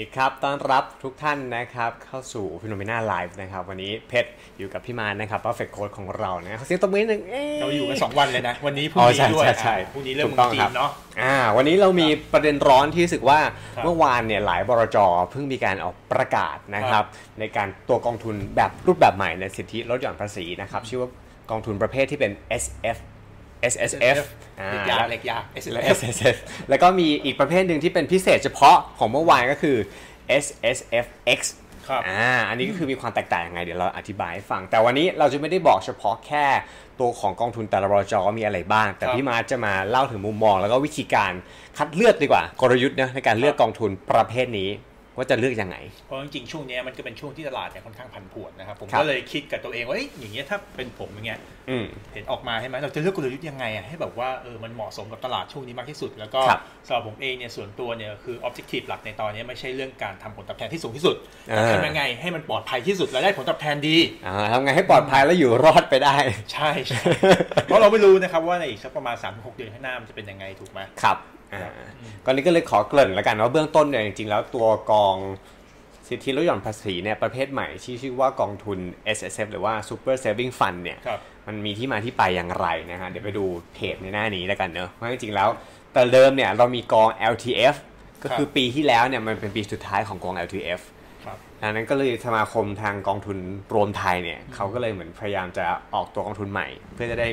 ดีครับ ต้อนรับทุกท่านนะครับ เข้าสู่ Phenomena Live นะครับ วันนี้เพชรอยู่กับพี่มานนะครับ Perfect Coach ของเรานะขอเสียงตบมือนิดนึงเอ้ยเราอยู่กันสองวันเลยนะ วันนี้พรุ่งอ๋อนี้ใช่ด้วยใช่ใช่อ่าพรุ่งนี้เรื่องถูเมืกต้อองงจีครับนเนาะอ่าวันนี้เรามีประเด็นร้อนที่รู้สึกว่าครับเมื่อวานเนี่ยหลายบรจเพิ่งมีการออกประกาศนะครับ ในการตัวกองทุนแบบรูปแบบใหม่ในสิทธิลดหย่อนภาษีนะครับชื่อว่ากองทุนประเภทที่เป็น SF S S F อ่าเล็กยากเล็กยาก S และ F S S F แล้วก็มีอีกประเภทหนึ่งที่เป็นพิเศษเฉพาะของเมื่อวานก็คือ S S F X ครับอ่าอันนี้ก็คือมีความแตกต่างยังไง เดี๋ยวเราอธิบายให้ฟัง แต่วันนี้เราจะไม่ได้บอกเฉพาะแค่ตัวของกองทุนแต่ละบรจว่ามีอะไรบ้าง แต่ครับพี่มาร์ทจะมาเล่าถึงมุมมอง แล้วก็วิธีการคัดเลือกดีกว่า กลยุทธ์นะในการเลือกกองทุนประเภทนี้ ว่าจะเลือกยังไง เพราะจริงๆช่วงเนี้ยมันก็เป็นช่วงที่ตลาดเนี่ยค่อนข้างผันผวนนะครับผมครับก็เลยคิดกับตัวเองว่าเอ้ยอย่างเงี้ยถ้าเป็นผมอย่างเงี้ยอืมเห็นออกมาใช่ไหมเราจะเลือกกลยุทธ์ยังไงอะให้แบบว่าเออมันเหมาะสมกับตลาดช่วงนี้มากที่สุด แล้วก็ครับสำหรับผมเองเนี่ยส่วนตัวเนี่ยคือ objective หลักในตอนนี้ไม่ใช่เรื่องการทำผลตอบแทนที่สูงที่สุดแต่อ่าทำยังไงให้มันปลอดภัยที่สุดและได้ผลตอบแทนดีอ่าทำไงให้ปลอดภัยแล้วอยู่รอดไปได้ใช่ใช่เพราะเราไม่รู้นะครับว่าในอีกสักประมาณ3-6เดือนข้างหน้ามันจะเป็นยังไงถูกไหมครับอ่า ก่อนนี้ก็เลยขอเกริ่นแล้วกันว่าเบื้องต้นเนี่ยจริงๆแล้วตัวกองสิทธิลดหย่อนภาษีเนี่ยประเภทใหม่ที่ชื่อว่ากองทุน S S F หรือว่า Super Saving Fund เนี่ยครับมันมีที่มาที่ไปอย่างไรนะฮะเดี๋ยวไปดูเพจในหน้านี้แล้วกันเนอะเพราะจริงๆแล้วแต่เดิมเนี่ยเรามีกอง LTF ก็คือปีที่แล้วเนี่ยมันเป็นปีสุดท้ายของกอง LTF ครับ ดังนั้นก็เลยสมาคมทางกองทุนรวมไทยเนี่ยเขาก็เลยเหมือนพยายามจะออกตัวกองทุนใหม่ เพื่อจะได้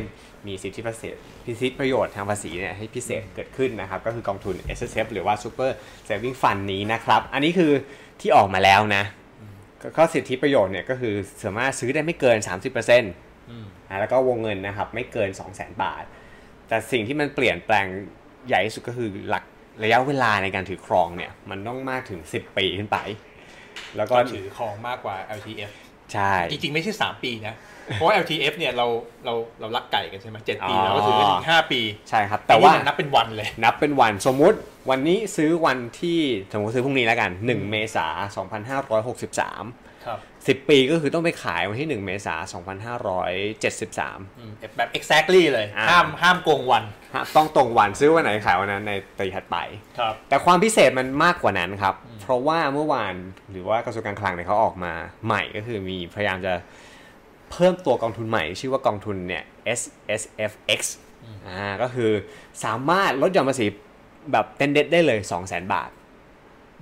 มีสิทธิพิเศษพิสิทธิประโยชน์ทางภาษีเนี่ยให้พิเศษเกิดขึ้นนะครับ ก็คือกองทุน S S F หรือว่า Super Saving Fund นี้นะครับ อันนี้คือที่ออกมาแล้วนะ ก็ก็สิทธิประโยชน์เนี่ยก็คือสามารถซื้อได้ไม่เกิน 30%นะแล้วก็วงเงินนะครับไม่เกิน 200,000 บาท แต่สิ่งที่มันเปลี่ยนแปลงใหญ่ที่สุดก็คือหลักระยะเวลาในการถือครองเนี่ยมันต้องมากถึง 10 ปีขึ้นไป แล้วก็ก็ถือครองมากกว่า LTF ใช่ จริงๆ ไม่ใช่ 3 ปีนะ เพราะว่า LTF เนี่ยเราเราเราลักไก่กันใช่ไหมเจ็ดปีอ๋อเราก็ถือกันถึง5ปี ใช่ครับ แต่ว่าอันนี้มันนับเป็นวันเลย นับเป็นวันสมมุติวันนี้ซื้อวันที่สมมติซื้อพรุ่งนี้แล้วกัน 1 เมษายน2563ครับ10ปีก็คือต้องไปขายวันที่1เมษายน2573อืมแบบ exactly เลยอ่าห้ามห้ามโกงวันฮะต้องตรงวันซื้อวันไหนขายวันนั้นในปีถัดไป ครับ แต่ความพิเศษมันมากกว่านั้นครับเพ ราะว่าเมื่อวานหรือว่ากระทรวงการคลังเนี่ยเขาออกมาใหม่ก็คือมีพยายามจะเพิ่มตัวกองทุนใหม่ชื่อว่ากองทุนเนี่ย S S F X อ่าก็คือสามารถลดหย่อนภาษีแบบเต็นเด็ดได้เลย 2 0 0 0 0 0บาท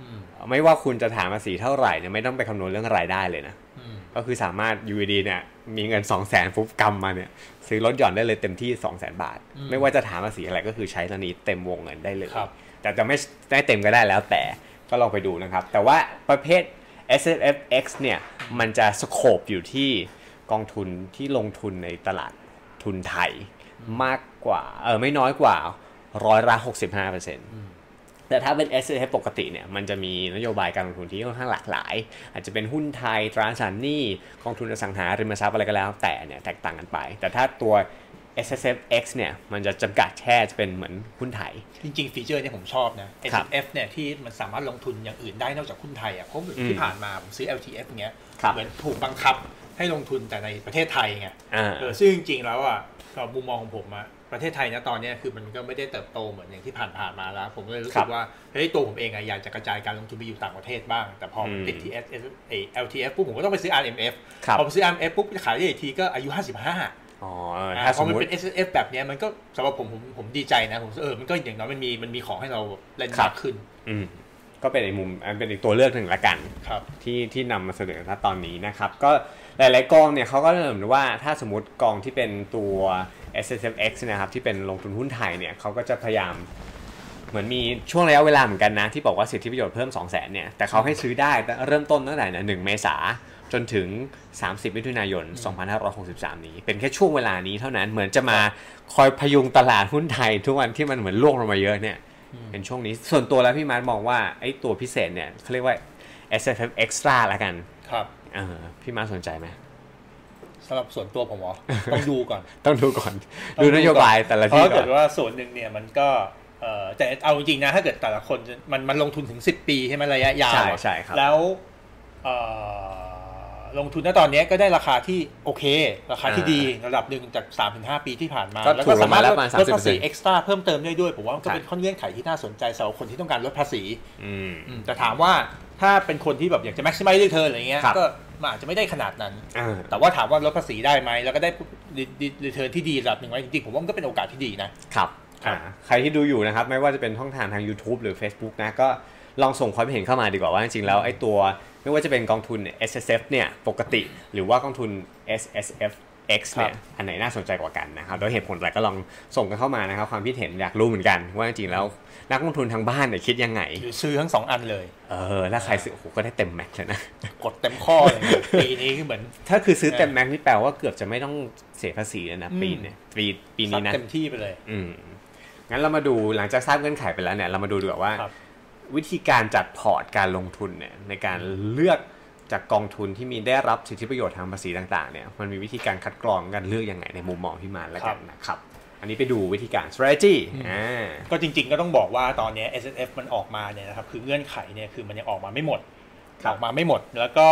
อืมไม่ว่าคุณจะถามภาษีเท่าไหร่เนี่ยไม่ต้องไปคำนวณเรื่องรายได้เลยนะอืมก็คือสามารถอยูดีเนี่ยมีเงิน 2 0 0 0 0 0ปุ๊บกำมาเนี่ยซื้อลดหย่อนได้เลยเต็มที่ 2 0 0 0 0 0บาท ไม่ว่าจะถามภาษีอะไรก็คือใช้ตอนนี้เต็มวงเงินได้เลยครับแต่จะไม่ได้เต็มก็ได้แล้วแต่ ก็ลองไปดูนะครับ แต่ว่าประเภท S F X เนี่ยมันจะสโคปอยู่ที่กองทุนที่ลงทุนในตลาดทุนไทยมากกว่าเออไม่น้อยกว่าร้อยละ65เปอร์เซ็นต์แต่ถ้าเป็น S F ปกติเนี่ยมันจะมีนโยบายการลงทุนที่ค่อนข้างหลากหลาย อาจจะเป็นหุ้นไทยตราสารหนี้กองทุนอสังหาริมทรัพย์อะไรก็แล้ว แต่เนี่ยแตกต่างกันไป แต่ถ้าตัว S S F X เนี่ยมันจะจำกัดแค่จะเป็นเหมือนหุ้นไทย จริงๆฟีเจอร์เนี่ยผมชอบนะครั S บ F เนี่ยที่มันสามารถลงทุนอย่างอื่นได้นอกจากหุ้นไทยอะเพราะอืมที่ผ่านมาผมซื้อ LTF อย่างเงี้ยครับเหมือนถูกบังคับให้ลงทุนแต่ในประเทศไทยไงอ่าเออซึ่งจริงๆแล้วอะก็มุมมองของผมอะประเทศไทยนะตอนเนี้ยคือมันก็ไม่ได้เติบโตเหมือนอย่างที่ผ่านๆมาแล้ว ผมก็เลยรู้ครัสึบกว่าเฮ้ยตัวผมเองอะอยากจะกระจายการลงทุนไปอยู่ต่างประเทศบ้าง แต่พออมติดที่ S S เอ LTF ปุ๊บผมก็ต้องไปซื้อ RMF ครับพอไปซื้อ RMF ปุ๊บขายได้อีกทีก็อายุ 55 อ๋อเอออ่าถ้าพสอมมันมติเป็น S S F แบบเนี้ยมันก็สำหรับผมผมผมดีใจนะผมรู้สึกเออมันก็อย่างน้อยมันมีมันมีของให้เราเล่นครัมาบกขึ้น อืมก็เป็นอีกมุมอันเป็นอีกตัวเลือกหนึ่งละกันครับที่ที่นำมาเสนอณตอนนี้นะครับ ก็หลายๆกองเนี่ยเขาก็เริ่มว่าถ้าสมมติกองที่เป็นตัว S S F X นะครับที่เป็นลงทุนหุ้นไทยเนี่ยเขาก็จะพยายาม เหมือนมีช่วงระยะเวลาเหมือนกันนะ ที่บอกว่าสิทธิประโยชน์เพิ่ม 2 0 0 0 0 0เนี่ยแต่เขาให้ซื้อได้แต่เริ่มต้นตั้งแต่เนี่ย1เมษาจนถึง 30 มิถุนายน 2563 นี้ เป็นแค่ช่วงเวลานี้เท่านั้นเหมือนจะมาคอยพยุงตลาดหุ้นไทย ทุกวันที่มันเหมือนร่วงลงมาเยอะเนี่ยเป็นช่วงนี้ส่วนตัวแล้วพี่มาร์ทมองว่าไอ้ตัวพิเศษเนี่ยเขาเรียกว่า S S F Extra ละกัน ครับเออพี่มาร์ทสนใจไหมสำหรับส่วนตัวผมเหรอต้องดูก่อน ต้องดูก่อนต้องดูนโยบายแต่ละเพที่ราะก่เกิอนดว่าส่วนหนึ่งเนี่ยมันก็ เอ่อแต่เอาจริงๆนะ ถ้าเกิดแต่ละคนจะมันมันลงทุนถึง 10 ปีใช่ไหมระยะยาวใช่อะใช่ครับแล้วเอ่อลงทุนณตอนเนี้ยก็ได้ราคาที่โอเค ราคาที่อ่าดีระดับหนึ่งจาก 3-5 ปีที่ผ่านมาก็แล้วถูก็กลสางมารมาถแล้วลดประมาณลดภาษี30%เอ็กซ์ตร้าเพิ่มเติมได้ด้วยผมว่ามันก็ใช่เป็นข้อเงื่อนไขที่น่าสนใจสำหรับคนที่ต้องการลดภาษีอืมอืมแต่ถามว่าถ้าเป็นคนที่แบบอยากจะ maximize return อะไรเงี้ยครับก็มันอาจจะไม่ได้ขนาดนั้นอ่าแต่ว่าถามว่าลดภาษีได้ไหม แล้วก็ได้รีเทิร์นที่ดีระดับหนึ่งไหมจริงๆ ผมว่ามันก็เป็นโอกาสที่ดีนะครับอ่า ใครที่ดูอยู่นะครับ ไม่ว่าจะเป็นช่องทางทาง YouTube หรือ Facebook นะก็ลองส่งความเห็นเข้ามาดีกว่าว่าจริงๆแล้วไอ้ตัวไม่ว่าจะเป็นกองทุน S S F เนี่ยปกติ หรือว่ากองทุน S S F X เนี่ยอันไหนน่าสนใจกว่ากันนะครับแล้วเหตุผลอะไรก็ลองส่งกันเข้ามานะครับ ความคิดเห็นอยากรู้เหมือนกัน ว่าจริงๆแล้วนักลงทุนทางบ้านเนี่ยคิดยังไงหรือซื้อทั้งสองอันเลยเออแล้วใครซื้อโอ้โหก็ได้เต็มแม็กซ์เลยนะกดเต็มข้อเลยปีนี้คือเหมือน ถ้าคือซื้อเต็ม max นี่แปลว่าเกือบจะไม่ต้องเสียภาษีแล้วนะอืมปีเนี่ยปีปีซันี้ดนะเต็มที่ไปเลย อืม งั้นเรามาดูหลังจากทราบเงื่อนไขไปแล้วเนี่ยเรามาดูดีกว่าว่าครับวิธีการจัดพอร์ตการลงทุนเนี่ยในการเลือกจากกองทุนที่มีได้รับสิทธิประโยชน์ทางภาษีต่างๆเนี่ยมันมีวิธีการคัดกรองการเลือกยังไงในมุมมองพี่มาร์ทแล้วกันนะครับอันนี้ไปดูวิธีการ strategy อ่าก็จริงๆก็ต้องบอกว่าตอนเนี้ย S S F มันออกมาเนี่ยนะครับคือเงื่อนไขเนี่ยคือมันยังออกมาไม่หมดครับออกมาไม่หมดแล้วก็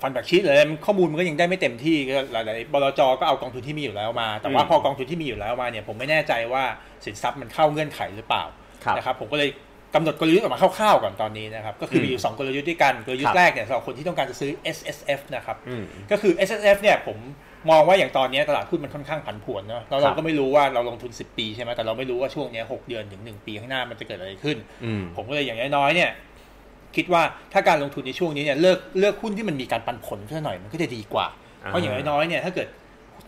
ฟันแบกชีตเลยข้อมูลมันก็ยังได้ไม่เต็มที่ก็หลายๆบลจก็เอากองทุนที่มีอยู่แล้วมา แต่ว่าพอกองทุนที่มีอยู่แล้วมาเนี่ยผมไม่แน่ใจว่าสินทรัพย์มันเข้าเงื่อนไขหรือเปล่าครับนะครับผมก็เลยกำหนดกลยุทธ์ออกมาคร่าวๆก่อนตอนนี้นะครับก็คือมีอยู่สองกลยุทธ์ด้วยกันกลยุทครัธ์บแรกเนี่ยสำหรับคนที่ต้องการจะซื้อ S S F นะครับอืมก็คือ S S F เนี่ยผมมองว่าอย่างตอนนี้ตลาดหุ้นมันค่อนข้างผันผวนเนาะแล้วคเรารับก็ไม่รู้ว่าเราลงทุน 10 ปีใช่ไหมแต่เราไม่รู้ว่าช่วงเนี้ย6เดือนถึง 1 ปีข้างหน้ามันจะเกิดอะไรขึ้นอืมผมก็เลยอย่างน้อยๆเนี่ย คิดว่าถ้าการลงทุนในช่วงนี้เนี่ยเลือกเลือกหุ้นที่มันมีการปันผลเท่าหน่อยมันก็จะดีกว่าอ่า เพราะอย่างน้อยๆเนี่ยถ้าเกิด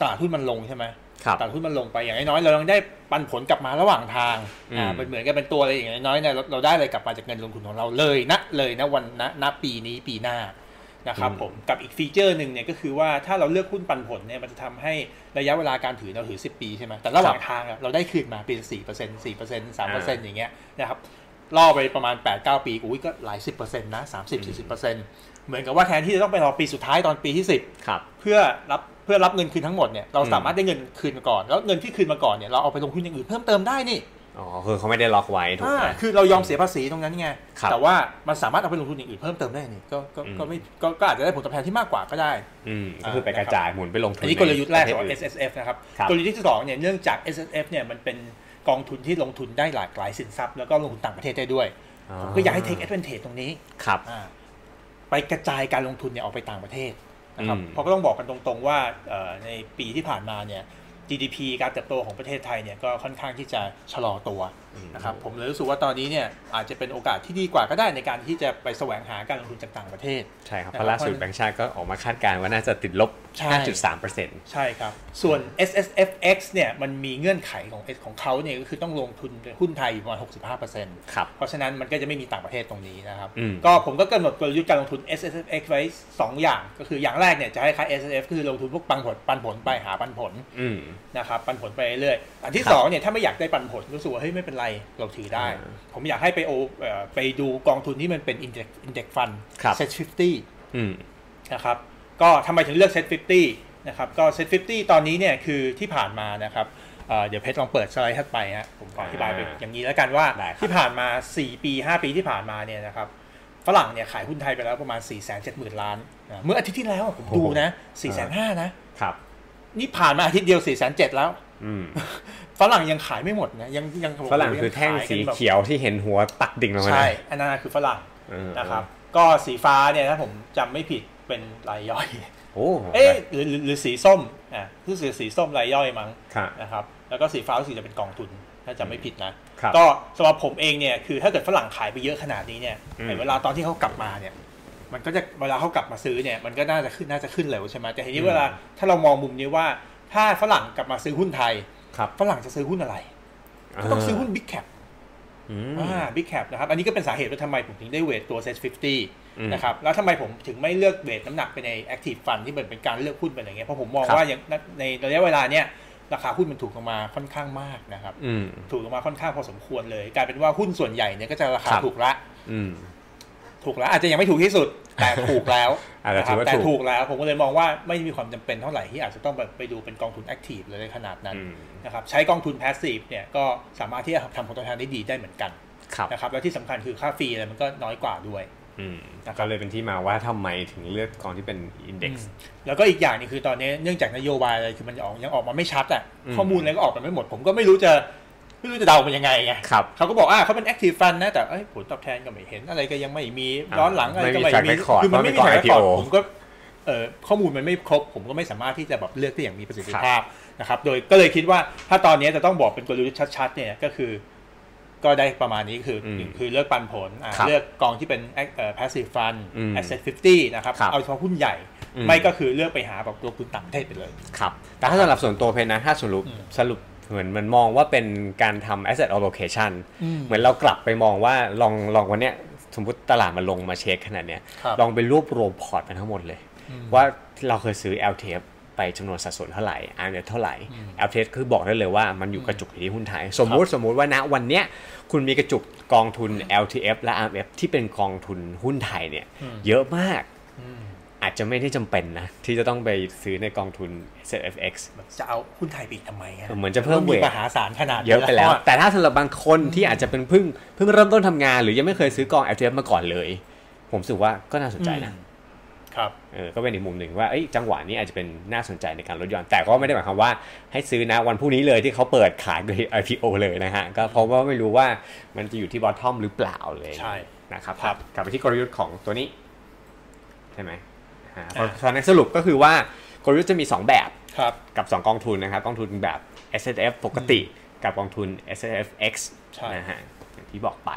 ตลาดหุ้นมันลงใช่ไหมครับตลาดหุ้นมันลงไปอย่างน้อยๆเรายังได้ปันผลกลับมาระหว่างทางอืมอ่าเป็นเหมือนกันเป็นตัวอะไรอย่างน้อยๆเนี่ยเราเราได้อะไรกลับมาจากเงินลงทุนของเราเลยนะเลยนะวันนะณปีนี้ปีหน้านะครับผมกับอีก feature หนึ่งเนี่ยก็คือว่าถ้าเราเลือกหุ้นปันผลเนี่ยมันจะทำให้ระยะเวลาการถือเราถือ 10 ปีใช่ไหมแต่ระหว่างทางอะเราได้คืนมาปีละสี่เปอร์เซ็นต์สี่เปอร์เซ็นต์สามเปอร์เซ็นต์อย่างเงี้ยนะครับ ล่อไปประมาณ 8-9 ปีอุ้ยก็หลายสิบเปอร์เซ็นต์นะสามสิบสี่สิบเปอร์เซ็นต์เหมือนกับว่าแทนที่จะต้องไปรอปีสุดท้ายตอนปีที่สิบครับเพื่อรับเพื่อรับเงินคืนทั้งหมดเนี่ยเราอืมสามารถได้เงินคืนมาก่อน แล้วเงินที่คืนมาก่อนเนี่ยเราเอาไปลงทุนอย่างอื่นเพิ่มเติมได้นี่อ๋อคือเขาไม่ได้ล็อกไว้ถูกไหมอ่าคือเรายอมเสียภาษีตรงนั้นไงครับแต่ว่ามันสามารถเอาไปลงทุนอย่างอื่นเพิ่มเติมได้นี่ก็ก็อืมก็ไม่ก็ก็อาจจะได้ผลตอบแทนที่มากกว่าก็ได้อืมก็คือไปกระจายหมุนไปลงทุนอันนี้กลยุทธ์แรกของในประเทศ S S F นะครับครับกลยุทธ์ที่สองเนี่ยเนื่องจาก S S F เนี่ยมันเป็น กองทุนที่ลงทุนได้หลากหลายสินทรัพย์แล้วก็ลงทุนต่างประเทศได้ด้วยผมก็อยากให้ take advantage ตรงนี้ครับอ่าไปกระจายการลงทุนเนี่ยออกไปต่างประเทศนะครับอืมเพราะก็ต้องบอกกันตรงๆว่าเอ่อในปีที่ผ่านมาเนี่ย GDP การเติบโตของประเทศไทยเนี่ยก็ค่อนข้างที่จะชะลอตัวนะครับผมเลยรู้สึกว่าตอนนี้เนี่ยอาจจะเป็นโอกาสที่ดีกว่าก็ได้ในการที่จะไปแสวงหาการลงทุนจากต่างประเทศ ใช่ครับนะครับเพราะล่าสุดแบงก์ชาติก็ออกมาคาดการณ์ว่าน่าจะติดลบใช่5.3%ใช่ครับ ส่วน S S F X เนี่ยมันมีเงื่อนไขของ S ของเขาเนี่ยก็คือต้องลงทุนในหุ้นไทยอยู่ประมาณ 65%ครับเพราะฉะนั้นมันก็จะไม่มีต่างประเทศตรงนี้นะครับอืมก็ผมก็กำหนดกลยุทธ์การลงทุน S S F X ไว้ 2 อย่าง ก็คืออย่างแรกเนี่ยจะให้คล้าย S S F คือลงทุนพวกปันผลปันผลไปหาปันผลอืมนะครับปันผลไปเรื่อยๆอันที่ครับสองเนี่ยถ้าไม่อยากได้ปันผลรู้สึกว่าเฮ้ยไม่เป็นไรเราถือได้อ่าผมอยากให้ไปโอเอ่อไปดูกองทุนที่มันเป็น index index fund ครับ set 50อืมนะครับก็ทำไมถึงเลือก set 50นะครับก็ set 50ตอนนี้เนี่ยคือที่ผ่านมานะครับเอ่อเดี๋ยวเพชรลองเปิดสไลด์ถัดไปฮะผมขออธิบายไปอ่าอย่างนี้แล้วกันว่าได้ครับที่ผ่านมา 4 ปี 5 ปีที่ผ่านมาเนี่ยนะครับฝรั่งเนี่ยขายหุ้นไทยไปแล้วประมาณ 4 7 0 0 0 0 ล้านนะเมื่ออาทิตย์ที่แล้วผมดูนะ 4 5 0 0 0นะครับนี่ผ่านมาอาทิตย์เดียว 4 7 0 0 0แล้วอืม ฝรั่งยังขายไม่หมดนะยังยังฝรั่งคือแท่งสีเขียวที่เห็นหัวตักดิ่งลงมาใช่นะอันนั้นคือฝรั่งเออนะครับ ก็สีฟ้าเนี่ยถ้าผมจำไม่ผิดเป็นรายย่อยโอ้เอ๊ะหรือหรือหรือสีส้มอะคือสีสีส้มรายย่อยมั้งครับนะครับ แล้วก็สีฟ้ารู้สึกจะเป็นกองทุนถ้าจำไม่ผิดนะครับก็สำหรับผมเองเนี่ยคือถ้าเกิดฝรั่งขายไปเยอะขนาดนี้เนี่ยอืมไอ้เวลาตอนที่เขากลับมาเนี่ย มันก็จะเวลาเขากลับมาซื้อเนี่ยมันก็น่าจะขึ้นน่าจะขึ้นเร็วใช่ไหมแต่ทีนี้เวลาถ้าเรามองมุมนี้ว่า ถ้าฝรั่งกลับมาซื้อหุ้นไทยครับฝรั่งจะซื้อหุ้นอะไรก็ต้องซื้อหุ้น big cap อืมอ่า big cap นะครับ อันนี้ก็เป็นสาเหตุว่าทำไมผมถึงได้ weight ตัวเซ็ตอืม50นะครับ แล้วทำไมผมถึงไม่เลือก weight น้ำหนักไปใน Active Fund ที่มันเป็นการเลือกหุ้นเป็นอย่างเงี้ย เพราะผมมองครับว่าอย่างในระยะเวลาเนี้ยราคาหุ้นมันถูกลงมาค่อนข้างมากนะครับอืมถูกลงมาค่อนข้างพอสมควรเลย กลายเป็นว่าหุ้นส่วนใหญ่เนี่ยก็จะราคาครับถูกละอืมถูกละอาจจะยังไม่ถูกที่สุด แต่ถูกแล้วอาจจะนะครับถือว่าแต่ถูกถูกแล้วผมก็เลยมองว่าไม่มีความจำเป็นเท่าไหร่ที่อาจจะต้องแบบไปดูเป็นกองทุน active เลยขนาดนั้นอืมนะครับใช้กองทุนพาสซีฟเนี่ยก็สามารถที่จะทำผลตอบแทนได้ดีได้เหมือนกันครับนะครับแล้วที่สำคัญคือค่าฟรีอะไรมันก็น้อยกว่าด้วยอืมนะครับก็เลยเป็นที่มาว่าทำไมถึงเลือกกองที่เป็นอินเด็กซ์แล้วก็อีกอย่างหนึงคือตอนนี้เนื่องจากนโยบายอะไรคือมันออกยังออกมาไม่ชัดอะอืมข้อมูลอะไรก็ออกมาไม่หมด ผมก็ไม่รู้จะ ไม่รู้จะเดามันยังไงไงครับเขาก็บอกอ่าเขาเป็น active fund นะแต่เอ้ยผลตอบแทนก็ไม่เห็นอะไรก็ยังไม่มีอ่าย้อนหลังอะไรก็ไม่ไม่มีมี track record คือมันไม่มีเพราะ track เป็นกอง record IPO ผมก็เอ่อข้อมูลมันไม่ครบ ผมก็ไม่สามารถที่จะแบบเลือกได้อย่างมีประสิทธิภาพนะครับ โดยก็เลยคิดว่าถ้าตอนนี้จะต้องบอกเป็นกลยุทธ์ชัดๆ เนี่ยก็คือ ก็ได้ประมาณนี้คืออมหนึ่งคือเลือกปันผลอ่าครับเลือกกองที่เป็นเอ่อ passive fund อืม asset 50 นะครับครับ เอาเฉพาะหุ้นใหญ่อืมไม่ก็คือเลือกไปหาแบบลงทุนต่างประเทศไปเลยครับแต่ถ้าสำหรับส่วนตัวเพนนะถ้าสรุปอืมสรุป เหมือนมันมองว่าเป็นการทำ asset allocation อืมเหมือนเรากลับไปมองว่าลองลองวันเนี้ยสมมติตลาดมันลงมาเช็คขนาดเนี้ยครับลองไปรวบรวมพอร์ตมันทั้งหมดเลยอืมว่าเราเคยซื้อ LTF ไปจำนวนสัดส่วนเท่าไหร่ RMF เท่าไหร่ LTF คือบอกได้เลยว่ามันอยู่กระจุกอยู่ที่หุ้นไทย สมมุติสมมุติว่าณวันเนี้ยคุณมีกระจุกกองทุน LTF และ RMF ที่เป็นกองทุนหุ้นไทยเนี่ยอืมเยอะมาก อืมอาจจะไม่ได้จำเป็นนะ ที่จะต้องไปซื้อในกองทุน SFX จะเอาหุ้นไทยไปอีกทำไมอะเหมือนจะเพิ่มมีเวทมหาศาลขนาดนี้เยอะไปแล้วอะแต่ถ้าสำหรับบางคนที่อาจจะเป็นเพิ่งเพิ่งเริ่มต้นทำงาน หรือยังไม่เคยซื้อกอง LTF มาก่อนเลย ผมรู้สึกว่าก็น่าสนใจนะครับเออก็เป็นอีกมุมหนึ่งว่าเอ้ยจังหวะนี้อาจจะเป็นน่าสนใจในการลดหย่อน แต่ก็ไม่ได้หมายความว่าให้ซื้อนะวันพรุ่งนี้เลยที่เขาเปิดขาย IPO เลยนะฮะก็เพราะว่าไม่รู้ว่ามันจะอยู่ที่บอททอมหรือเปล่าเลยใช่นะครับครับกลับไปที่กลยุทธ์ของตัวนี้ใช่ไหมอ่าอ่า เพราะฉะนั้นสรุปก็คือว่ากลยุทธ์จะมี 2 แบบครับกับ 2 กองทุนนะครับกองทุนแบบ S F ปกติกับกองทุน S F X ใช่นะฮะอย่างที่บอกไป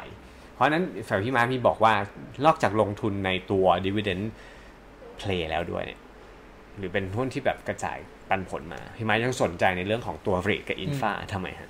เพราะฉะนั้นฝ่ายพี่มาร์คพี่บอกว่านอกจากลงทุนในตัว dividend play แล้วด้วยเนี่ยหรือเป็นหุ้นที่แบบกระจายปันผลมา พี่มาร์คยังสนใจในเรื่องของตัว REIT กับ Infa ทำไมฮะ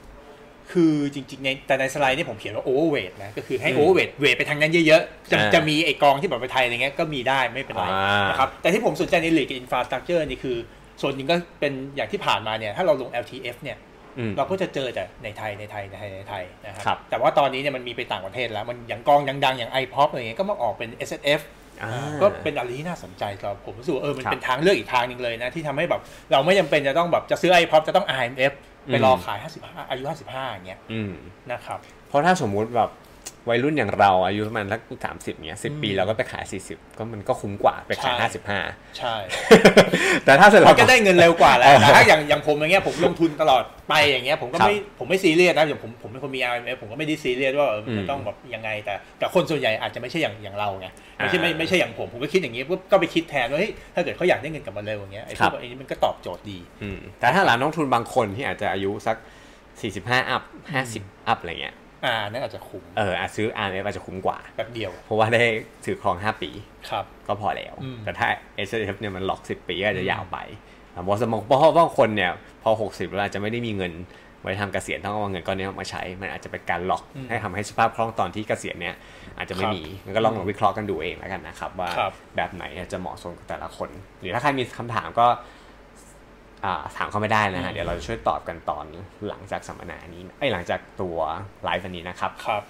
คือจริงๆในแต่ในสไลด์นี่ผมเขียนว่า overweight นะก็คือให้อืม overweight เวทไปทางนั้นเยอะๆ จะอ่าจะมีไอกองที่แบบไปไทยอะไรเงี้ยก็มีได้ไม่เป็นไรอ่านนะครับแต่ที่ผมสนใจใน lead กับ infrastructure นี่คือ ส่วนหนึ่งก็เป็นอย่างที่ผ่านมาเนี่ยถ้าเราลง LTF เนี่ยอืมเราก็จะเจอแต่ในไทยในไทยในไทยในไทยนะคครัรับแต่ว่าตอนนี้เนี่ยมันมีไปต่างประเทศแล้วมันอย่างกองดังๆอย่าง iPop อะไรเงี้ยก็มาออกเป็น S F อ่า ก็เป็นอะไรที่น่าสนใจสำหรับผมรู้สึกว่าเออมันครับเป็นทางเลือกอีกทางหนึ่งเลยนะ ที่ทำให้แบบเราไม่จำเป็นจะต้องแบบจะซื้อ iPop จะต้อง IMF ไปรอขาย55อายุ55อย่างเงี้ยอืมนะครับ เพราะถ้าสมมุติแบบ วัยรุ่นอย่างเราอายุประมาณสักสามสิบเนี้ยสิบอืมปีเราก็ไปขายสี่สิบก็มันก็คุ้มกว่าไปขายใช่ห้าสิบห้าใช่ แต่ถ้าสำหรัมับนก็ได้เงินเร็วกว่าแหล้วแต่ถ้าอย่างอย่างผมอย่างเงี้ยผมลงทุนตลอดไปอย่างเงี้ยผมก็ครับไม่ผมไม่ซีเรียสนะอย่างผมผมเป็นคนมี IMF ผมก็ไม่ได้ซีเรียสว่าเออมันอืจะมต้องแบบยังไง แต่แต่คนส่วนใหญ่อาจจะไม่ใช่อย่างอย่างเราไงไม่ใช่อ่าไม่ไม่ใช่อย่างผมผมก็คิดอย่างงี้ปุ๊บก็ไปคิดแทนว่าเฮ้ยถ้าเกิดเขาอยากได้เงินกลับมาเร็วอย่างเงี้ยไอ้พครัวบกไอ้นี้มันก็ตอบโจทย์ดีอืมแต่ถ้าหลานน้องทุนบางคนที่อาจจะอายุสัก45อัพ50อัพอะไรเงี้ย อ่านั่นอาจจะคุ้มเอออาจซื้อ RF อาจจะคุ้มกว่าแบบเดียว เพราะว่าได้ถือครอง 5 ปีครับก็พอแล้วอืมแต่ถ้า S F เนี่ยมันล็อก 10 ปีก็อาจจะยาวไปแต่บอสมองเพราะว่าบางคนเนี่ยพอ 60แล้วอาจจะไม่ได้มีเงินไว้ทำเกษียณต้องเอาเงินก้อนนี้มาใช้ มันอาจจะเป็นการล็อกให้ทำให้สภาพคล่องตอนที่เกษียณเนี่ยอาจจะไม่มีมันก็ลองลองวิเคราะห์กันดูเองแล้วกันนะครับ ว่าครับแบบไหนจะเหมาะสมกับแต่ละคน หรือถ้าใครมีคำถามก็อ่า ถามเข้าไม่ได้นะฮะ เดี๋ยวเราจะช่วยตอบกันตอนหลังจากสัมมนานี้ไอ้ยหลังจากตัวไลฟ์วันนี้นะครับครับ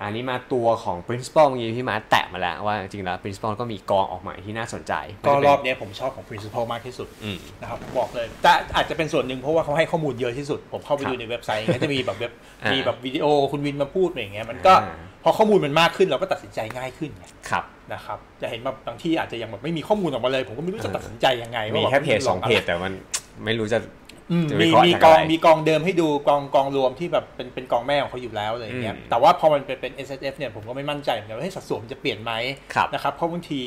อันนี้มาตัวของ principal เมื่อกี้พี่มาแตะมาแล้วว่าจริงๆแล้ว principal ก็มีกองออกมาที่น่าสนใจ ก็รอบเนี้ยผมชอบของ principal มากที่สุดอืมนะครับผมบอกเลยแต่อาจจะเป็นส่วนหนึ่งเพราะว่าเขาให้ข้อมูลเยอะที่สุด ผมเข้าไปครับดูในเว็บไซต์ก็จะมีแบบเว็บอ่ามีมีแบบวิดีโอคุณวินมาพูดอย่างเงี้ยมันก็อ่าพอข้อมูลมันมากขึ้นเราก็ตัดสินใจง่ายขึ้นไงครับนะครับจะเห็นแบบบางที่อาจจะยังแบบไม่มีข้อมูลออกมาเลย ผมก็ไม่รู้จะตัดสินใจยังไงมีว่าแค่เพจบบสองเพจแต่มัน ไม่รู้จะอืมจะวิมีเคราะห์มีจากกองอะไรมีกองเดิมให้ดูกองกองรวมที่แบบเป็นเป็นกองแม่ของเขาอยู่แล้วอะไรอย่างเงี้ยอืมแต่ว่าพอมันเป็นเป็น S S F เนี่ยผมก็ไม่มั่นใจเหมือนกันว่าให้สัดส่วนมันจะเปลี่ยนไหมครับนะครับเพราะบางที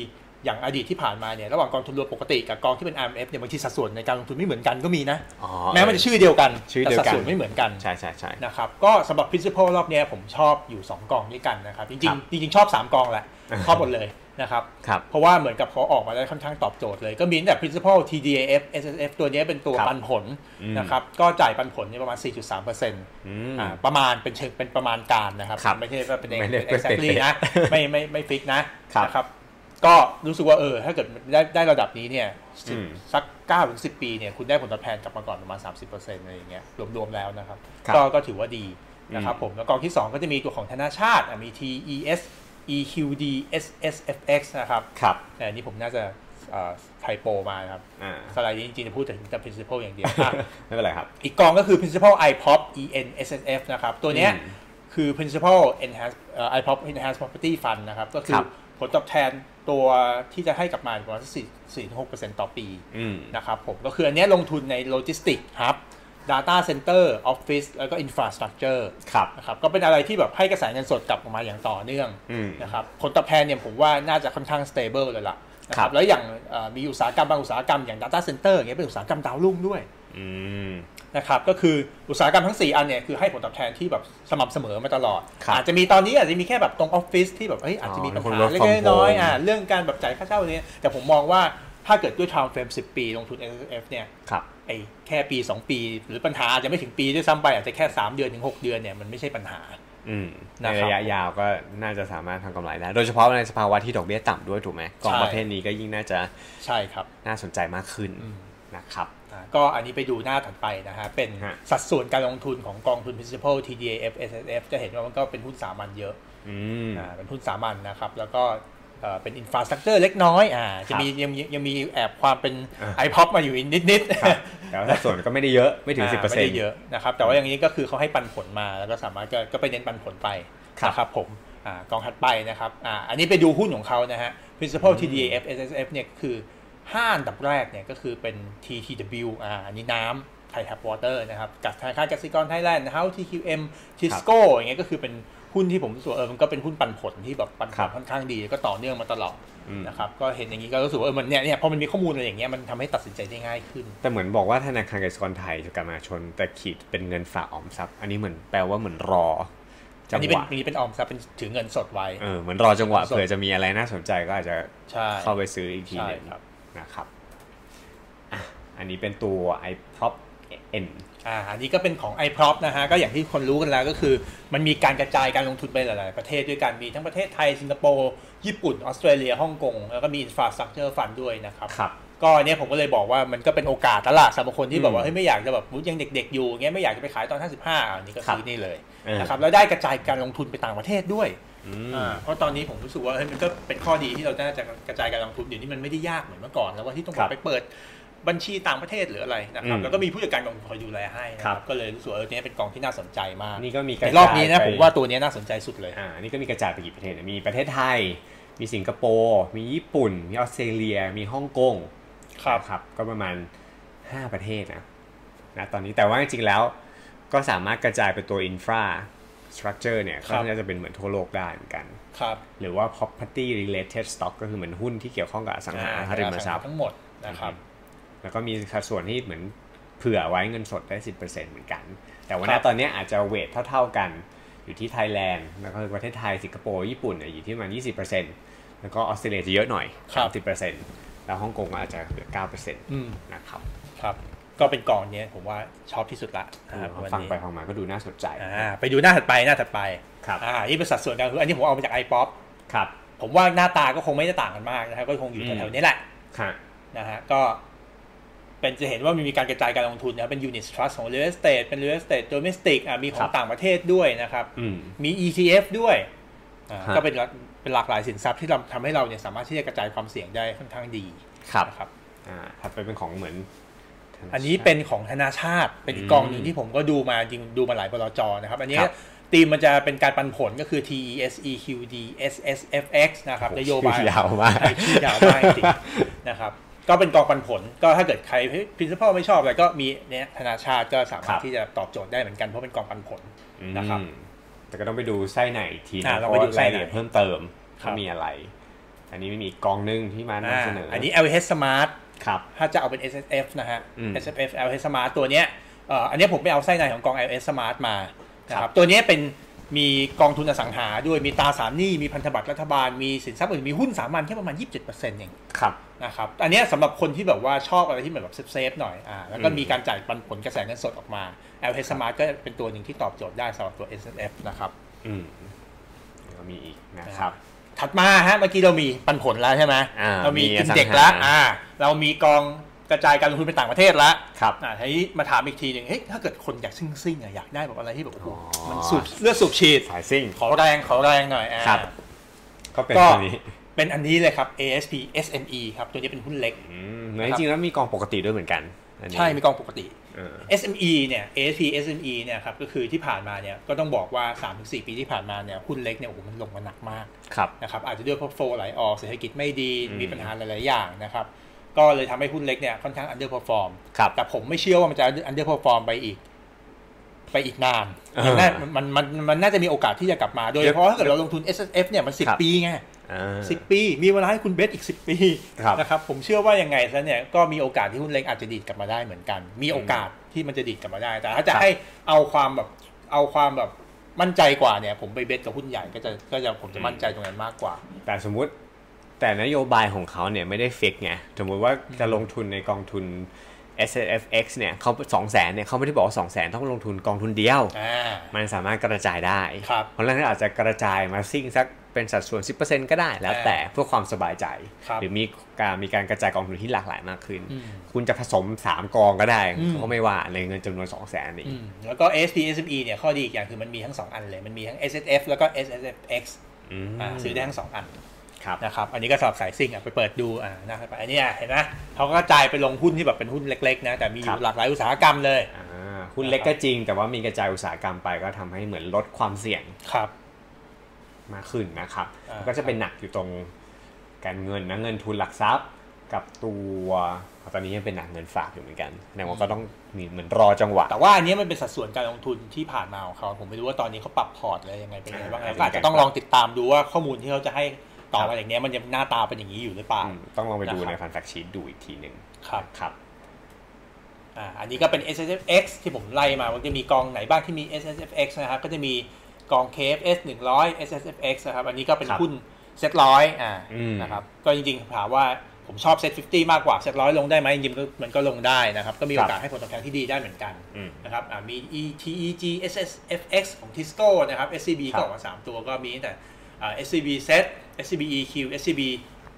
อย่างอดีตที่ผ่านมาเนี่ยระหว่างกองทุนรวมปกติกับกองที่เป็น R M F เนี่ยบางทีสัดส่วนในการลงทุนไม่เหมือนกันก็มีนะอ๋อแม้มันจะชื่อเดียวกันชื่อแต่เดียวสัดกันส่วนไม่เหมือนกันใช่ใช่ใช่นะครับก็สำหรับ principal รอบเนี้ยผมชอบอยู่ 2 กองด้วยกันนะครับจคริรังบๆจริงๆชอบ 3 กองแหละชอบหมดเลย นะครับครับเพราะว่าเหมือนกับเขาออกมาได้ค่อนข้างตอบโจทย์เลย ก็มีตั้งแต่ principal TDAF SSF ตัวเนี้ยเป็นตัวครับปันผลอืมนะครับก็จ่ายปันผลเนี่ยประมาณ 4.3%ออืม่าประมาณเป็นเชิงเป็นประมาณการนะครับครับไม่ใช่ว่าเป็นไม่ได้เป็น exactly นะไม่ไม่ไม่ฟิกนะครับนะครับก็รู้สึกว่าเออถ้าเกิดได้ได้ระดับนี้เนี่ยสิบอืมสัก9ถึง10ปีเนี่ยคุณได้ผลตอบแทนกลับมาก่อนประมาณ 30%อะไรอย่างเงี้ยรวมๆแล้วนะครับครับก็ก็ถือว่าดีนะครับอืมผมแล้วกองที่ 2 ก็จะมีตัวของธนาชาติอะมี TES EQD SSFX นะครับครับแต่อันนี้ผมน่าจะไทโปมานะครับอ่าสไลด์นี้จริงๆจะพูดถึงแต่ principal อย่างเดียวอะไม่เป็นไรครับ อีกกองก็คือ principal iPop ENSSF นะครับ ตัวเนี้ยอืมคือ principal enhance เอ่อ iPop enhance property fund นะครับ ก็คืคอรับผลตอบแทนตัวที่จะให้กลับมาประมาณสี่สี่ถึงหกเปอร์เซ็นต์ต่อปีอืมนะครับผมก็คืออันเนี้ยลงทุนในโลจิสติกครับ Data Center Office แล้วก็ Infrastructure ครับนะครับก็เป็นอะไรที่แบบให้กระแสเงินสดกลับออกมาอย่างต่อเนื่องอืมนะครับผลตอบแทนเนี่ยผมว่าน่าจะค่อนข้าง stable เลยล่ะนะคครัรับบแล้วอย่างเอ่อมีอุตสาหกรรมบางอุตสาหกรรมอย่าง Data Center อย่างเงี้ยเป็นอุตสาหกรรมดาวรุ่งด้วยอืมนะครับก็คืออุตสาหกรรมทั้ง 4 อันเนี่ยคือให้ผลตอบแทนที่แบบสม่ำเสมอมาตลอดครับอาจจะมีตอนนี้อาจจะมีแค่แบบตรงออฟฟิศที่แบบเอ้ยอาจจะมีปัญคนหา work เล็ from กๆน้อย home ๆอ่าเรื่องการแบบจ่ายค่าเช่าเนี่ยแต่ผมมองว่า ถ้าเกิดด้วย time frame 10 ปีลงทุน S F เนี่ยครับไอ้แค่ปี 2 ปี หรือปัญหาอาจจะไม่ถึงปีด้วยซ้ำไปอาจจะแค่ 3 เดือนถึง 6 เดือนเนี่ยมันไม่ใช่ปัญหาอืมในนะครับระยะยาวก็น่าจะสามารถทำกำไรได้ โดยเฉพาะในสภาวะที่ดอกเบี้ยต่ำด้วยถูกไหมกองใช่ประเภทนี้ก็ยิ่งน่าจะใช่ครับน่าสนใจมากขึ้นอืมนะครับอ่าก็อันนี้ไปดูหน้าถัดไปนะฮะ เป็นฮะสัดส่วนการลงทุนของกองทุน principal TDAF SSF จะเห็นว่ามันก็เป็นหุ้นสามัญเยอะอืมอ่าเป็นหุ้นสามัญนะครับ แล้วก็ เอ่อเป็นอินฟราสตรักเจอร์เล็กน้อยอ่าจะมียังมียังมีแอบความเป็นอ่า iPop มาอยู่นิดนิดๆครับแต่ว่าสัดส่วนก็ไม่ได้เยอะไม่ถึงอ่าสิบเปอร์ไม่เซ็นได้ต์เยอะนะครับแต่ว่าอย่างนี้ก็คือเขาให้ปันผลมาแล้วก็สามารถก็ก็ไปเน้นปันผลไปครับนะครับผมอ่ากองถัดไปนะครับอ่าอันนี้ไปดูหุ้นของเขานะฮะ principal TDAF SSF เนี่ยคือห้าอันดับแรกเนี่ยก็คือเป็น TTW อ่าอันนี้น้ำ Thai Tap Water นะครับกับธนาคารกสิกรไทยแลนด์นะครับ TQM Tisco อย่างเงี้ยก็คือเป็น หุ้นที่ผมรู้สึกว่าเออมันก็เป็นหุ้นปันผลที่แบบปันผลครับค่อนข้างดีแล้วก็ต่อเนื่องมาตลอดอืมนะครับก็เห็นอย่างนี้ก็รู้สึกว่าเออมันเนี่ยเนี่ยพอมันมีข้อมูลอะไรอย่างเงี้ยมันทำให้ตัดสินใจได้ง่ายขึ้น แต่เหมือนบอกว่าธนาคารกสิกรไทยจะกลับมาชน แต่ขีดเป็นเงินฝากออมทรัพย์ อันนี้เหมือนแปลว่าเหมือนรอจัอังนนี้หเป็นวะอันนี้เป็นออมทรัพย์เป็นถือเงินสดไว้เออเหมือนรอจังหวะสดเผื่อจะมีอะไรน่าสนใจก็อาจจะใช่เข้าไปซื้ออีกทีใช่หนึงครับนะครับอะอันนี้เป็นตัว iProp N อ่าอันนี้ก็เป็นของ iProp นะฮะก็อย่างที่คนรู้กันแล้วก็คือ มันมีการกระจายการลงทุนไปหลาย ๆ ประเทศด้วยกันมีทั้งประเทศไทยสิงคโปร์ญี่ปุ่นออสเตรเลียฮ่องกงแล้วก็มี Infrastructure Fund ด้วยนะครับครับก็อันเนี้ยผมก็เลยบอกว่ามันก็เป็นโอกาสแล้วล่ะสำหรับคนที่แบบว่าอืมเฮ้ยไม่อยากจะแบบยังเด็ก ๆ อยู่เงี้ยไม่อยากจะไปขายตอน 55อันนี้ก็ครับซื้อนี่เลยเออนะครับแล้วได้กระจายการลงทุนไปต่างประเทศด้วยอืมอ่าเพราะตอนนี้ผมรู้สึกว่าเฮ้ยมันก็เป็นข้อดีที่เราน่าจะกระจายการลงทุนเดี๋ยวนี้มันไม่ได้ยากเหมือนเมื่อก่อนแล้วว่าที่ต้องครับไปเปิด บัญชีต่างประเทศหรืออะไรนะครับอืมแล้วก็มีผู้จัดการกองทุนคอยดูแลให้นะคครัรับบก็เลยรู้สึกว่าเออเนี่ยเป็นกองที่น่าสนใจมากนี่ก็มีกในระจายรอบนี้นะไปผมว่าตัวเนี้ยน่าสนใจสุดเลยอ่านี่ก็มีกระจายไปกี่ประเทศเนี่ยมีประเทศไทย มีสิงคโปร์มีญี่ปุ่น มีออสเตรเลีย มีฮ่องกงครับนะครับก็ประมาณ 5 ประเทศนะนะตอนนี้แต่ว่าจริงๆแล้วก็สามารถกระจายไปตัว infra structure เนี่ยคก็รับน่าจะเป็นเหมือนทั่วโลกได้เหมือนกันครับหรือว่า property related stock ก็คือเหมือนหุ้นที่เกี่ยวข้องกับอสังหาริมทรัพย์ทั้งหมดนะครับ แล้วก็มีสัดส่วนที่เหมือนเผื่อไว้เงินสดได้ 10%เหมือนกัน แต่วันครันี้บตอนนี้อาจจะเวทเท่า ๆกันอยู่ที่ไทยแลนด์แล้วก็ประเทศไทยสิงคโปร์ญี่ปุ่นเนี่ยอยู่ที่ประมาณ20%แล้วก็ออสเตรเลียจะเยอะหน่อยครับ30%แล้วฮ่องกงก็อาจจะเหลือ9%อืมนะครับครับก็เป็นกองเนี้ยผมว่าชอบที่สุดละนะครับวันฟังนี้ไปฟังมาก็ดูน่าสนใจอ่าไปดูหน้าถัดไปหน้าถัดไปครับอ่านี่เป็นสัดส่วนการคืออันนี้ผมเอามาจาก iPop ครับผมว่าหน้าตาก็คงไม่ได้ต่างกันมากนะครับก็คงอยู่อืมแถวๆนี้แหละค่ะนะฮะก็ เป็นจะเห็นว่ามันมีการกระจายการลงทุนนะครับเป็น unit trust ของ real estate เป็น real estate domestic อะมีขอครังบต่างประเทศด้วยนะครับอืมมี ETF ด้วยอ่าฮะก็เป็นหลักเป็นหลากหลายสินทรัพย์ที่เราทำให้เราเนี่ยสามารถที่จะกระจายความเสี่ยงได้ค่อนข้างดีครับนะครับอ่าถัดไปเป็นของเหมือน อันนี้เป็นของธนาชาติเป็นอีกกองหนึ่งที่ผมก็ดูมาจริงดูมาหลายบลจนะครับ อันนี้ครับธีมมันจะเป็นการปันผลก็คือ TESEQD SSFX นะครับโอ้นโหโยบายชื่อยาวมากใช่ชื่อยาวมากจริงนะครับ ก็เป็นกองปันผล ก็ถ้าเกิดใคร principal ไม่ชอบอะไรก็มีเนี่ยธนาชาติก็สาครัมารถบที่จะตอบโจทย์ได้เหมือนกันเพราะเป็นกองปันผลนะครับอืมแต่ก็ต้องไปดูไส้ไหนอีกทีอ่านะต้เพองราะไปดูว่าไส้รายไหนละเอียดเพิ่มเติมครัเขาบมีอะไร อันนี้มีอีกกองหนึงที่มานำอ่าเสนออัอันนี้ LH Smart ครับถ้าจะเอาเป็น SSF นะฮะอืม SSF LH Smart ตัวเนี้ยเอ่ออันเนี้ยผมไปเอาไส้ในของกอง LH Smart มานะคครัรับบตัวเนี้ยเป็น มีกองทุนอสังหาด้วยมีตราสารหนี้มีพันธบัตรรัฐบาลมีสินทรัพย์อื่นมีหุ้นสามัญแค่ประมาณ 27%เองครับนะครับอันเนี้ยสำหรับคนที่แบบว่าชอบอะไรที่เหมือนแบบเซฟๆหน่อยอ่าแล้วก็อืมมีการจ่ายปันผลกระแสเงินสดออกมา LH Smart ก็เป็นตัวหนึ่งที่ตอบโจทย์ได้สำหรับตัว SSF นะครับอืมแล้วก็มีอีกนะครับ ถัดมาฮะเมื่อกี้เรามีปันผลแล้วใช่ไหมอ่าเรามีมีอินอสังหาเด็กแล้วอ่า เรามีกอง กระจายการลงทุนไปต่างประเทศแล้วครับอ่าทีนี้มาถามอีกทีหนึ่งเฮ้ยถ้าเกิดคนอยากซิ่งซิ่งๆอะอยากได้แบบอะไรที่แบบโอ้โหอ๋อมันสูบเลือดสูบฉีดสายซิ่ง ขอแรงขอแรงหน่อยอ่าครับ ก็เป็นก็ตัวนี้เป็นอันนี้เลยครับ ASP SME ครับตัวนี้เป็นหุ้นเล็กอืมแล้วจริงๆแล้วมีกองปกติด้วยเหมือนกันอันนี้ใช่มีกองปกติเออ SME เนี่ย ASP SME เนี่ยครับก็คือที่ผ่านมาเนี่ยก็ต้องบอกว่า 3-4 ปีที่ผ่านมาเนี่ยหุ้นเล็กเนี่ยโอ้โหมันลงมาหนักมากครับนะครับอาจจะด้วยเพราะโฟไหลออกเศรษฐกิจไม่ดีอืมมีปัญหาหลาย ๆ อย่างนะครับ ก็เลยทำให้หุ้นเล็กเนี่ยค่อนข้าง underperform ครับแต่ผมไม่เชื่อว่ามันจะ underperform ไปอีก ไปอีกนานเออมันน่ามันมันมันน่าจะมีโอกาสที่จะกลับมา โดยเฉพาะถ้าเกิดเราลงทุน S S F เนี่ยมันครับ10ปีไงอ่าสิบปี มีเวลาให้คุณเบสอีกสิบปีครับนะครับผมเชื่อว่ายังไงซะเนี่ยก็มีโอกาสที่หุ้นเล็กอาจจะดีดกลับมาได้เหมือนกัน มีโอกาสที่มันจะดีดกลับมาได้ แต่ถ้าจะครับให้เอาความแบบเอาความแบบมั่นใจกว่าเนี่ย ผมไปเบสกับหุ้นใหญ่ก็จะก็จะผมจะมั่นใจตรงนั้นมากกว่า แต่สมมุติ แต่นโยบายของเขาเนี่ยไม่ได้ฟิกไงสมมติว่าจะลงทุนในกองทุน S F X เนี่ยเขาสองแสนเนี่ยเขาไม่ได้บอกว่าสองแสนต้องลงทุนกองทุนเดียวอ่ามันสามารถกระจายได้ครับเพราะฉะนั้นอาจจะกระจายมาซิ่งสักเป็นสัดส่วน 10%ก็ได้แล้วแต่เพื่อความสบายใจครับหรือมีการมีการกระจายกองทุนที่หลากหลายมากขึ้นอืมคุณจะผสม 3 กองก็ได้อืมเขาก็ไม่ว่าในเงินจำนวน 2 0 0 0 0นนี้อืมแล้วก็ ASP SME เนี่ยข้อดีอีกอย่างคือมันมีทั้งสองอันเลย มันมีทั้ง S S F แล้วก็ S S F X อืมอ่าซื้อได้ทั้งสองอันครับ นะครับอันนี้ก็สำหรับสายซิ่งอะไปเปิดดูอ่านะครับอันเนี้ยเห็นไหมเขาก็กระจายไปลงหุ้นที่แบบเป็นหุ้นเล็กๆนะแต่มีอครัยู่บหลากหลายอุตสาหกรรมเลยอ่าหุ้นเล็กก็จริง แต่ว่ามีกระจายอุตสาหกรรมไปก็ทำให้เหมือนลดความเสี่ยงครับมากขึ้นนะครับอ่าก็จะเป็นหนักอยู่ตรงการเงินนะเงินทุนหลักทรัพย์กับตัวตอนนี้ยังเป็นหนักเงินฝากอยู่เหมือนกันแต่ว่าก็ต้องมีเหมือนรอจังหวะ แต่ว่าอันนี้มันเป็นสัดส่วนการลงทุนที่ผ่านมาของเขาผมไม่รู้ว่าตอนนี้เขาปรับพอร์ตอะไรยังไงเป็นยังไงบ้างอ่าก็อาจจะต้องลองติดตามดูว่าข้อมูลที่เขาจะให้ ต่อมาอย่างเนี้ยมันยังหน้าตาเป็นอย่างนี้อยู่หรือเปล่าอืมต้องลองไปดูนะครับในฟันแฟกชีตดูอีกทีหนึ่งครับครับอ่าอันนี้ก็เป็น S S F X ที่ผมไล่มามันจะมีกองไหนบ้างที่มี S S F X นะครับก็จะมีกอง K F S 100 S S F X นะครับอันนี้ก็เป็นครับหุ้นเซ็ตร้อยอ่าอืมนะครับก็จริงๆถามว่าผมชอบเซ็ต50มากกว่าเซ็ตร้อยลงได้ไหมจริงๆก็มันก็ลงได้นะครับ ก็มีโอกาสให้ผลตอบแทนที่ดีได้เหมือนกันอืมนะครับอ่ามี E T E G S S F X ของ Tisco นะครับ S C B ครับก็ออกมา3ตัวก็มีตั้งแต่อ่า S C B Set S C B E Q S C B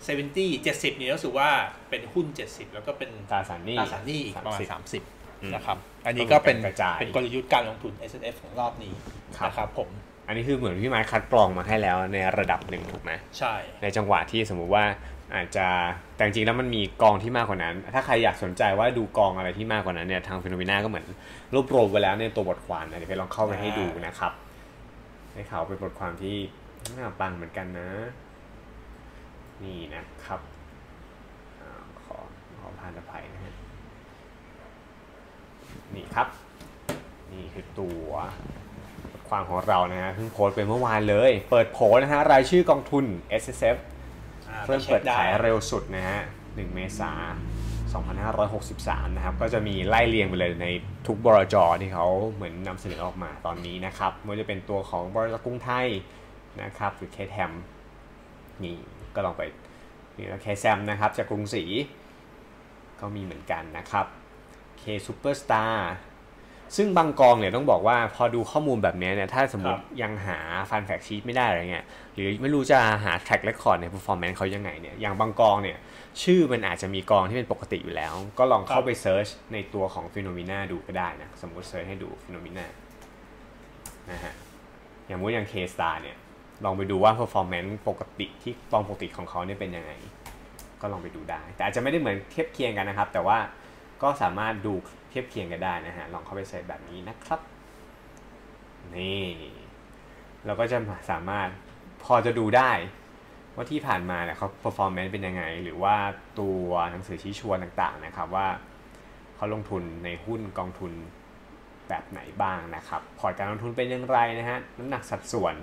70 70นี่รู้สึกว่าเป็นหุ้น 70 แล้วก็เป็นตราสารหนี้ตราสารหนี้อีกประมาณ 30 30นะครับ อันนี้ก็เป็นกระจายเป็นกลยุทธ์การลงทุน S F ของรอบนี้ครับนะครับผม อันนี้คือเหมือนพี่ไม้คัดกรองมาให้แล้วในระดับหนึ่งถูกไหมใช่ ในจังหวะที่สมมุติว่าอาจจะแต่จริงๆแล้วมันมีกองที่มากกว่านั้น ถ้าใครอยากสนใจว่าดูกองอะไรที่มากกว่านั้นเนี่ยทางฟิโนเมนาก็เหมือนรวบรวมไว้แล้วในตัวบทความนะเดี๋ยวไปลองเข้าไปให้ดูนะครับให้เขาวเป็นบทความที่น่าปังเหมือนกันนะ นี่นะครับอ่าขอขอพานอภัยนะฮะนี่ครับ นี่คือตัวบทความของเรานะฮะเพิ่งโพสต์ไปเมื่อวานเลย เปิดโผนะฮะรายชื่อกองทุน S S F อ่าเริ่มเปิดไปช็คขายไเร็วสุดนะฮะ1เมษายน2563 นะครับ ก็จะมีไล่เรียงไปเลยในทุกบลจ.ที่เขาเหมือนนำเสนอออกมาตอนนี้นะครับไม่ว่าจะเป็นตัวของบริษัทกรุงไทยนะครับหรือ KTAM นี่ ก็ลองไปนี่แล้ว KSAM นะครับจากกรุงศรีก็มีเหมือนกันนะครับเคซูเปอร์สตาร์ซึ่งบางกองเนี่ยต้องบอกว่าพอดูข้อมูลแบบนี้เนี่ยถ้าสมมติยังหา fund fact sheet ไม่ได้อะไรเงี้ยหรือไม่รู้จะหา track record ใน performance เขายังไงเนี่ยอย่างบางกองเนี่ยชื่อมันอาจจะมีกองที่เป็นปกติอยู่แล้ว ก็ลองเข้าไป search ในตัวของ phenomena ดูก็ได้นะ สมมติ search ให้ดู phenomena นะฮะอย่างมุติอย่าง K star เนี่ย ลองไปดูว่า performance ปกติที่กองปกติของเขาเนี่ยเป็นยังไง ก็ลองไปดูได้ แต่อาจจะไม่ได้เหมือนเทียบเคียงกันนะครับ แต่ว่าก็สามารถดูเทียบเคียงกันได้นะฮะ ลองเข้าไปเสิร์ชแบบนี้นะครับ นี่ เราก็จะสามารถพอจะดูได้ว่าที่ผ่านมาเนี่ยเขา performance เป็นยังไง หรือว่าตัวหนังสือชี้ชวนต่างๆนะครับว่าเขาลงทุนในหุ้นกองทุนแบบไหนบ้างนะครับ พอร์ตการลงทุนเป็นอย่างไรนะฮะ น้ำหนักสัดส่วน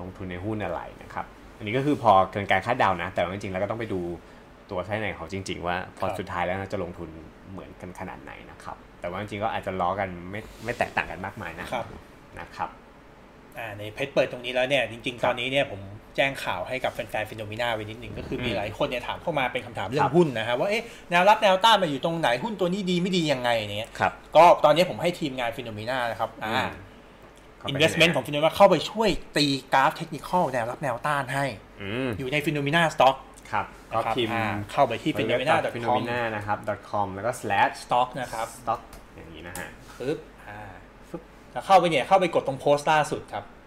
ลงทุนในหุ้นอะไรนะครับ อันนี้ก็คือพอเกินการคาดเดานะ แต่ว่าจริงๆแล้วก็ต้องไปดูตัวไส้ในของเขาจริง ๆ ว่าพอครับสุดท้ายแล้วจะลงทุนเหมือนกันขนาดไหนนะครับ แต่ว่าจริงๆก็อาจจะล้อกันไม่ไม่แตกต่างกันมากมายนะครับนะครับอ่าในเพจเปิดตรงนี้แล้วเนี่ยจริงๆครับตอนนี้เนี่ยผมแจ้งข่าวให้กับแฟนๆฟิโนมิน่าไว้นิดหนึ่งก็คือมีอืมหลายคนเนี่ยถามเข้ามาเป็นคำถามเรื่องครับหุ้นนะฮะว่าเอ๊ะแนวรับแนวต้านมาอยู่ตรงไหนหุ้นตัวนี้ดีไม่ดียังไงเนี่ยครับก็ตอนนี้ผมให้ทีมงานฟิโนมิน่านะครับอ่าเข้าไป investment ของฟิโนมิน่าเข้าไปช่วยตีกราฟเทคนิคแนวรับแนวต้านให้อืมอยู่ในฟิโนมิน่าสต็อกครับก็นะครับพิมพ์อ่าเข้าไปที่ฟิโนมิน่าฟิโนมิน่านะครับ .com แล้วก็ slash สต็อกนะครับ stock อย่างนี้นะฮะปึ๊บอ่าปึ๊บแล้วเข้าไปเนี่ยเข้าไปกดตรงโพสต์ล่าสุดครับอืม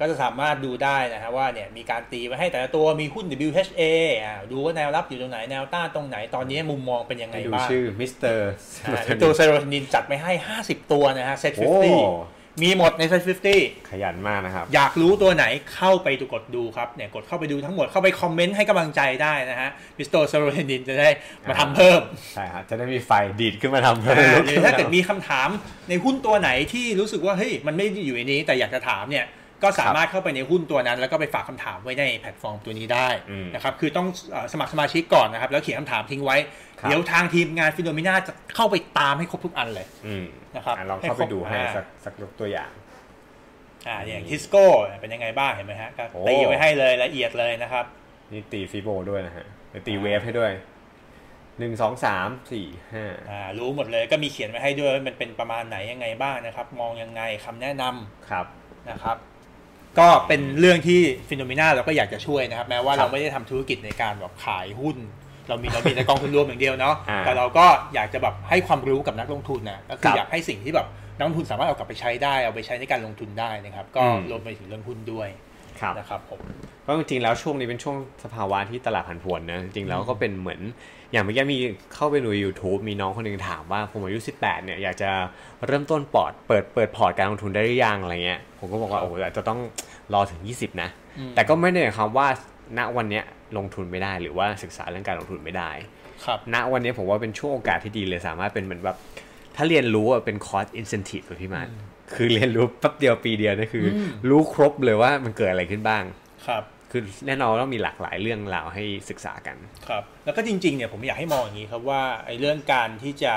ก็จะสามารถดูได้นะฮะว่าเนี่ยมีการตีไว้ให้แต่ละตัวมีหุ้น WHA อ่าดูว่าแนวรับอยู่ตรงไหนแนวต้านตรงไหนตอนนี้มุมมองเป็นยังไงให้ดูบ้างชื่อมิสเตอร์อ่าตัวเซโรทนินจัดไปให้ 50 ตัวนะฮะเซ็ตโอ้50มีหมดใน SET50ขยันมากนะครับ อยากรู้ตัวไหนเข้าไปดูกดดูครับเนี่ยกดเข้าไปดูทั้งหมดเข้าไปคอมเมนต์ให้กำลังใจได้นะฮะมิสเตอร์เซโรทนินจะได้มาทำเพิ่มใช่ครับจะได้มีไฟดีดขึ้นมาทำอ่าหรือถ้าเกิดมีคำถามในหุ้นตัวไหนที่รู้สึกว่าเฮ้ยมันไม่ได้อยู่ในนี้แต่อยากจะถามเนี่ย ก็สามารถเข้าไปในหุ้นตัวนั้น แล้วก็ไปฝากคำถามไว้ในแพลตฟอร์มตัวนี้ได้อืมนะครับคือต้องเอ่อสมัครสมาชิกก่อนนะครับ แล้วเขียนคำถามทิ้งไว้ครับเดี๋ยวทางทีมงาน Finnomena จะเข้าไปตามให้ครบทุกอันเลยอืมนะครับอ่าลองเข้าไปดูให้ให้ครบสักสักยกตัวอย่างอ่าอย่างทิสโก้เป็นยังไงบ้างเห็นไหมฮะก็โอ้ตีไว้ให้เลยละเอียดเลยนะครับ นี่ตี fibo ด้วยนะฮะเดี๋ยวตี wave ให้ด้วยหนึ่งสองสามสี่ห้าอ่ารู้หมดเลยก็มีเขียนไว้ให้ด้วยว่ามันเป็นประมาณไหนยังไงบ้างนะครับ มองยังไงคำแนะนำครับนะครับ ก็เป็นเรื่องที่ Finnomena เราก็อยากจะช่วยนะครับ แม้ว่าครับเราไม่ได้ทำธุรกิจในการแบบขายหุ้น เรามีเรามีแต่กองทุนรวมอย่างเดียวเนาะอ่าแต่เราก็อยากจะแบบให้ความรู้กับนักลงทุนนะก็คือครับอยากให้สิ่งที่แบบนักลงทุนสามารถเอากลับไปใช้ได้เอาไปใช้ในการลงทุนได้นะครับ ก็อืมรวมไปถึงเรื่องหุ้นด้วยครับ นะครับผม เพราะจริงๆแล้วช่วงนี้เป็นช่วงสภาวะที่ตลาดผันผวนนะจริงๆแล้วก็เป็นเหมือน อย่างเมื่อกี้มีเข้าไปดู YouTube มีน้องคนหนึ่งถามว่าผมอายุ 18 เนี่ยอยากจะเริ่มต้นปอร์ตเปิดเปิดพอร์ตการลงทุนได้หรือยังอะไรเงี้ยผมก็บอกว่าโอ้โหอาจจะต้องรอถึง 20 นะ อืม แต่ก็ไม่ได้หมายความว่าณวันเนี้ยลงทุนไม่ได้หรือว่าศึกษาเรื่องการลงทุนไม่ได้ ครับ ณวันนี้ผมว่าเป็นช่วงโอกาสที่ดีเลยสามารถเป็นเหมือนแบบ ถ้าเรียนรู้อะเป็นคอร์สอินเซนティブพี่มาร์ท คือเรียนรู้แป๊บเดียวปีเดียวนี่คืออืมรู้ครบเลยว่ามันเกิดอะไรขึ้นบ้างครับคือแน่นอนว่าต้องมีหลากหลายเรื่องราวให้ศึกษากันครับแล้วก็จริงๆเนี่ยผมอยากให้มองอย่างนี้ครับว่าไอ้เรื่องการที่จะ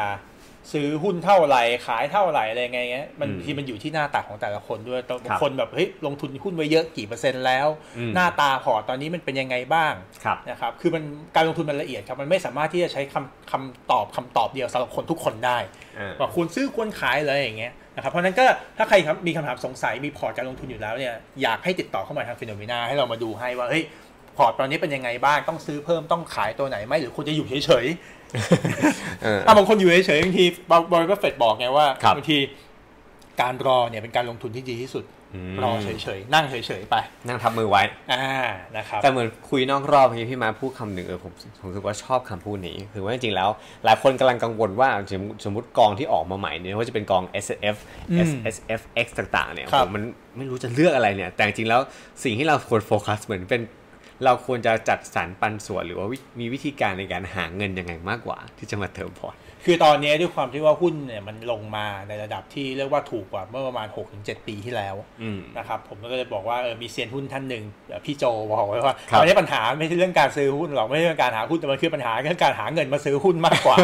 ซื้อหุ้นเท่าไหร่ขายเท่าไหร่อะไรไงเงี้ยมันอืมที่มันอยู่ที่หน้าตาของแต่ละคนด้วยบางครับคนแบบเฮ้ยลงทุนหุ้นไว้เยอะกี่เปอร์เซ็นต์แล้วอืมหน้าตาพอร์ตตอนนี้มันเป็นยังไงบ้างครับนะครับคือมันการลงทุนมันละเอียดครับมันไม่สามารถที่จะใช้คำคำตอบคำตอบเดียวสำหรับคนทุกคนได้อ่าว่าควรซื้อควรขายอะไรอย่างเงี้ย นะครับเพราะฉะนั้นก็ถ้าใครครับมีคำถามสงสัยมีพอร์ตการลงทุนอยู่แล้วเนี่ยอยากให้ติดต่อเข้ามาทาง Finnomena ให้เรามาดูให้ว่าเฮ้ยพอร์ตตอนนี้เป็นยังไงบ้างต้องซื้อเพิ่มต้องขายตัวไหนไหมหรือควรจะอยู่เฉยๆเออถ้าบางคนอยู่เฉยๆบางทีปู่บัฟเฟตต์บอกไงว่าครับบางทีการรอเนี่ยเป็นการลงทุนที่ดีที่สุดอืม รอเฉยๆ นั่งเฉยๆ ไป นั่งทับมือไว้อ่านะครับแต่เหมือนคุยนอกรอบเมื่อกี้พี่มาพูดคำหนึ่งเออผมผมรู้สึกว่าชอบคำพูดนี้คือว่าจริงๆแล้ว หลายคนกำลังกังวลว่าสมมุติสมมติกองที่ออกมาใหม่เนี่ยว่าจะเป็นกอง S F อืม S S F X ต่างๆ เนี่ยครับผมมันไม่รู้จะเลือกอะไรเนี่ย แต่จริงๆแล้วสิ่งที่เราควรโฟกัสเหมือนเป็นเราควรจะจัดสรรปันส่วนหรือว่าวิมีวิธีการในการหาเงินยังไงมากกว่า ที่จะมาเติมพอร์ต คือตอนนี้ด้วยความที่ว่าหุ้นเนี่ยมันลงมาในระดับที่เรียกว่าถูกกว่าเมื่อประมาณ 6-7 ปีที่แล้วอืมนะครับผมก็เลยบอกว่าเออมีเซียนหุ้นท่านหนึ่งเอ่อพี่โจบอกไว้ว่าครับตอนนี้ปัญหาไม่ใช่เรื่องการซื้อหุ้นหรอกไม่ใช่เรื่องการหาหุ้นแต่มันคือปัญหาเรื่องการหาเงินมาซื้อหุ้นมากกว่า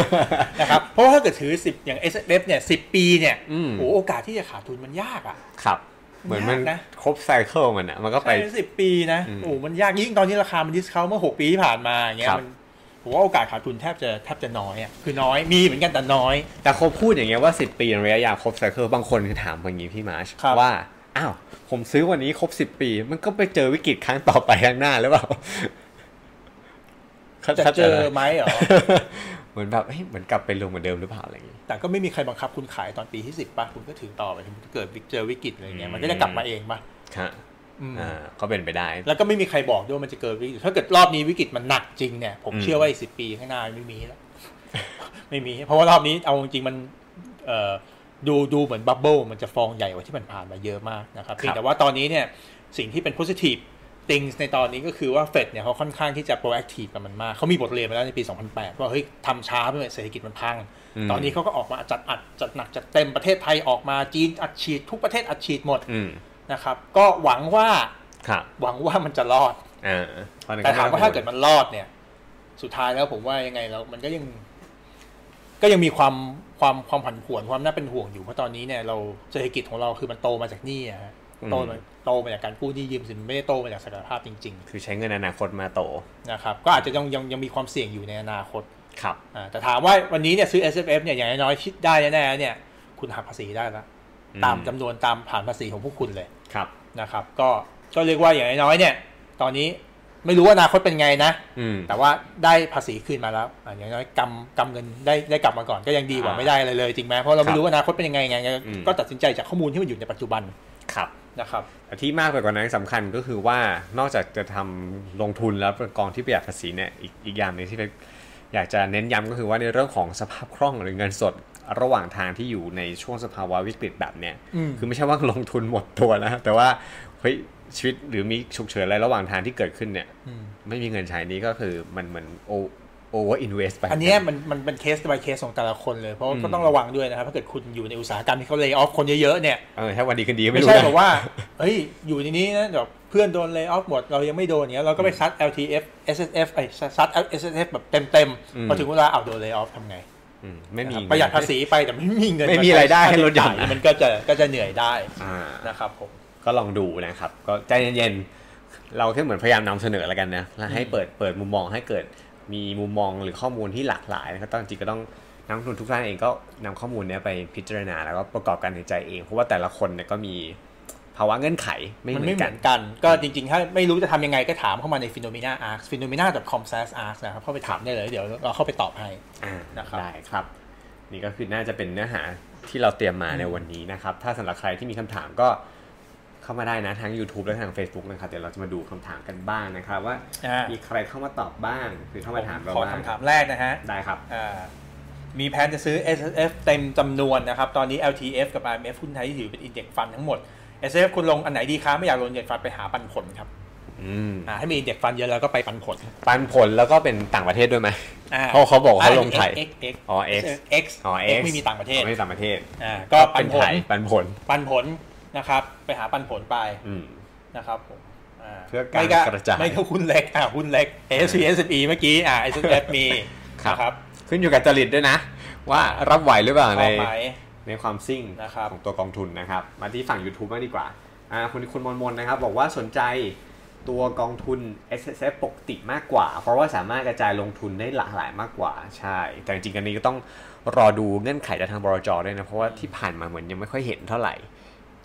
นะครับเพราะว่าถ้าเกิดถือ 10 อย่าง S F เนี่ย10 ปีเนี่ยอืมโอ้โอกาสที่จะขาดทุนมันยากอะครับเหมือนมันยากนะครบไซเคิลมันอะมันก็ไปใช่สิบปีนะอืมโอ้มันยากยิ่งตอนที่ราคามันดิสเขาเมื่อหกปีที่ผ่านมาอย่างเงี้ยครับมัน ผมว่าโอกาสขาดทุนแทบจะแทบจะน้อยอะคือน้อยมีเหมือนกันแต่น้อย แต่เขาพูดอย่างเงี้ยว่า 10 ปีระยะยาวครบไซเคิลบางคนคือถามอย่างนี้พี่มาร์ชครับว่าอ้าวผมซื้อวันนี้ครบ 10 ปี มันก็ไปเจอวิกฤตครั้งต่อไปข้างหน้าหรือเปล่าจะข้าใจเจอไหมเหรอเหมือนแบบเฮ้ยเหมือนกลับไปลงเหมือนเดิมหรือเปล่าอะไรอย่างงี้แต่ก็ไม่มีใครบังคับคุณขายตอนปีที่สิบป่ะคุณก็ถือต่อไปถึงเกิดเจอวิกฤตอะไรเงี้ยอืมมันก็จะกลับมาเองป่ะฮะ อืมอ่าก็เป็นไปได้ แล้วก็ไม่มีใครบอกด้วยว่ามันจะเกิดวิกฤตถ้าเกิดรอบนี้วิกฤตมันหนักจริงเนี่ย ผมอืมเชื่อว่าอีกสิปีข้างหน้าไม่มีแล้วไม่มี เพราะว่ารอบนี้เอาจริงๆมันเอ่อดูดูเหมือนบับเบิลมันจะฟองใหญ่กว่าที่มันผ่านมาเยอะมากนะครับเพียงแต่ว่าตอนนี้เนี่ยสิ่งที่เป็น positive things ในตอนนี้ก็คือว่าเฟดเนี่ยเขาค่อนข้างที่จะ proactive กับมันมากเขามีบทเรียนมาแล้วในปี 2008 ว่าเฮ้ยทำช้าเพื่อเศรษฐกิจมันพังอืมตอนนี้เขาก็ออกมาจัดอัดจัดหนักจัดเต็มประเทศไทยออกมาจีนอัดฉีดทุกประเทศอัดฉีดหมดอืม นะครับ ก็หวังว่าครับหวังว่ามันจะรอดอ่าเพระฉะนั้นแต่ถามว่าไถ้าเกิดมันรอดเนี่ย สุดท้ายแล้วผมว่ายังไงแล้วมันก็ยัง ก็ยังมีความความความผันผวนความน่าเป็นห่วงอยู่เพราะตอนนี้เนี่ยเราเศรษฐกิจของเราคือมันโตมาจากหนี้อะฮะโตมาโตมาจากการกู้หนี้ยืมสินไม่ได้โตมาจากศักยภาพจริงคือใช้เงินอนาคตมาโตๆนะครับ ก็อาจจะยังยังยังมีความเสี่ยงอยู่ในอนาคตครับอ่าแต่ถามว่าวันนี้เนี่ยซื้อ S F F เนี่ยอย่างน้อยๆคิดได้แน่ๆเนี่ย คุณหักภาษีได้แล้วอืมตามจำนวนตามฐานภาษีของพวกคุณเลย ครับนะครับ ก็ก็เรียกว่าอย่างน้อยๆเนี่ย ตอนนี้ไม่รู้ว่าอนาคตเป็นไงนะอืมแต่ว่าได้ภาษีคืนมาแล้วอะอย่างน้อยกำกำเงินได้ได้กลับมาก่อนก็ยังดีกว่าอ่าไม่ได้อะไรเลยจริงไหมเพราะเราครัไม่บรู้ว่าอนาคตเป็นยังไงไงอืมก็ตัดสินใจจากข้อมูลที่มันอยู่ในปัจจุบันครับนะครับแต่ที่มากไปกว่านั้นสำคัญก็คือว่านอกจากจะทำลงทุนแล้วเป็นกองที่ประหยัดภาษีเนี่ยอีกอีกอย่างหนึงที่เป๊กอยากจะเน้นย้ำก็คือว่าในเรื่องของสภาพคล่องหรือเงินสด ระหว่างทางที่อยู่ในช่วงสภาวะวิกฤตแบบเนี้ยอืมคือไม่ใช่ว่าลงทุนหมดตัวนะแต่ว่าเฮ้ยชีวิตหรือมีฉุกเฉินอะไรระหว่างทางที่เกิดขึ้นเนี่ยอืมไม่มีเงินใช้นี้ก็คือมันเหมือนโอ over invest ไป อันเนี้ยมันมันเป็นเคส by เคสของแต่ละคนเลย เพราะว่าก็ต้องระวังด้วยนะครับ ถ้าเกิดคุณอยู่ในอุตสาหกรรมที่เขาเ a y off คนเยอะๆเนี่ยเออถ้าวันดีคืนดีก็ไม่ไม่รู้ใช่นะแบบว่าเฮ้ยอยู่ในนี้นะแบบเพื่อนโดน lay off หมด เรายังไม่โดนเนี้ยเราก็ไปซัด LTF SSF ไอ้ซัด SSF แบบเต็มๆพอถึงเวลาเอาโดน lay off ทำไงอืม ไม่มีนะครับประหยัดภาษีไปแต่ไม่มีเงินไม่มีรายได้ให้ลดหย่อนค่าใช้จ่ายมันก็จะก็จะเหนื่อยได้อ่านะครับผมก็ลองดูนะครับ ก็ใจเย็นๆเราแค่เหมือนพยายามนำเสนอแล้วกันนะแล้วให้เปิดเปิดมุมมองให้เกิดมีมุมมองหรือข้อมูลที่หลากหลายนะครับต้องจริงก็ต้องนักลงทุนทุกท่านเองก็นำข้อมูลเนี้ยไปพิจารณาแล้วก็ประกอบการตัดสินใจเองเพราะว่าแต่ละคนเนี่ยก็มี ภาวะเงื่อนไขไม่มันเหมืไม่อนเหกัมืนอนกัน ก็จริงๆ ถ้าไม่รู้จะทำยังไงก็ถามเข้ามาใน phenomena arcs phenomena.com slash arcs นะครับเข้าไปถามได้เลย เดี๋ยวเราเข้าไปตอบให้อ่านะครับได้ครับ นี่ก็คือน่าจะเป็นเนื้อหาที่เราเตรียมมาในวันนี้นะครับ ถ้าสำหรับใครที่มีคำถามก็เข้ามาได้นะทั้ง YouTube และทาง Facebook นะครับเดี๋ยวเราจะมาดูคำถามกันบ้างนะครับ ว่าอ่ามีใครเข้ามาตอบบ้างหรือเข้ามาถามเราขอบ้างคำถามแรกนะฮะได้ครับอ่ามีแผนจะซื้อ S F เต็มจำนวนนะครับ ตอนนี้ L T F กับ I M F หุ้นไทยที่ถือเป็นอินเด็กฟันทั้งหมด S F คุณลงอันไหนดีคะไม่อยากลงอินเด็กฟันไปหาปันผลครับอืมอ่าให้มีอินเด็กฟันเยอะแล้วก็ไปปันผล ปันผลแล้วก็เป็นต่างประเทศด้วยไหมอ่เพราะเขาบอกเขาลงไทย X X อ๋อ X X อ๋อ X ไม่มีต่างประเทศอ๋อไม่มีต่างประเทศอ่าก็ปัเป็นนผไทลยปันผลปันผลนะครับ ไปหาปันผลไปอืมนะครับผมอ่าเพื่อการไม่กระจายไม่ก็หุ้นเล็กอ่าหุ้นเล็ก S C S E เมื่อกี้อ่า S F มีครับนะครับ ขึ้นอยู่กับจริตด้วยนะ ว่ารับไหวหรือเปล่าชในอบไหม ในความซิ่งนะครับของตัวกองทุนนะครับ มาที่ฝั่ง YouTube บ้างดีกว่าอ่าคุณคุณมนมนนะครับ บอกว่าสนใจตัวกองทุน S S F ปกติมากกว่า เพราะว่าสามารถกระจายลงทุนได้หลากหลายมากกว่า ใช่ แต่จริงๆอันนี้ก็ต้องรอดูเงื่อนไขจากทางบรจด้วยนะ เพราะว่าที่ผ่านมาเหมือนยังไม่ค่อยเห็นเท่าไหร่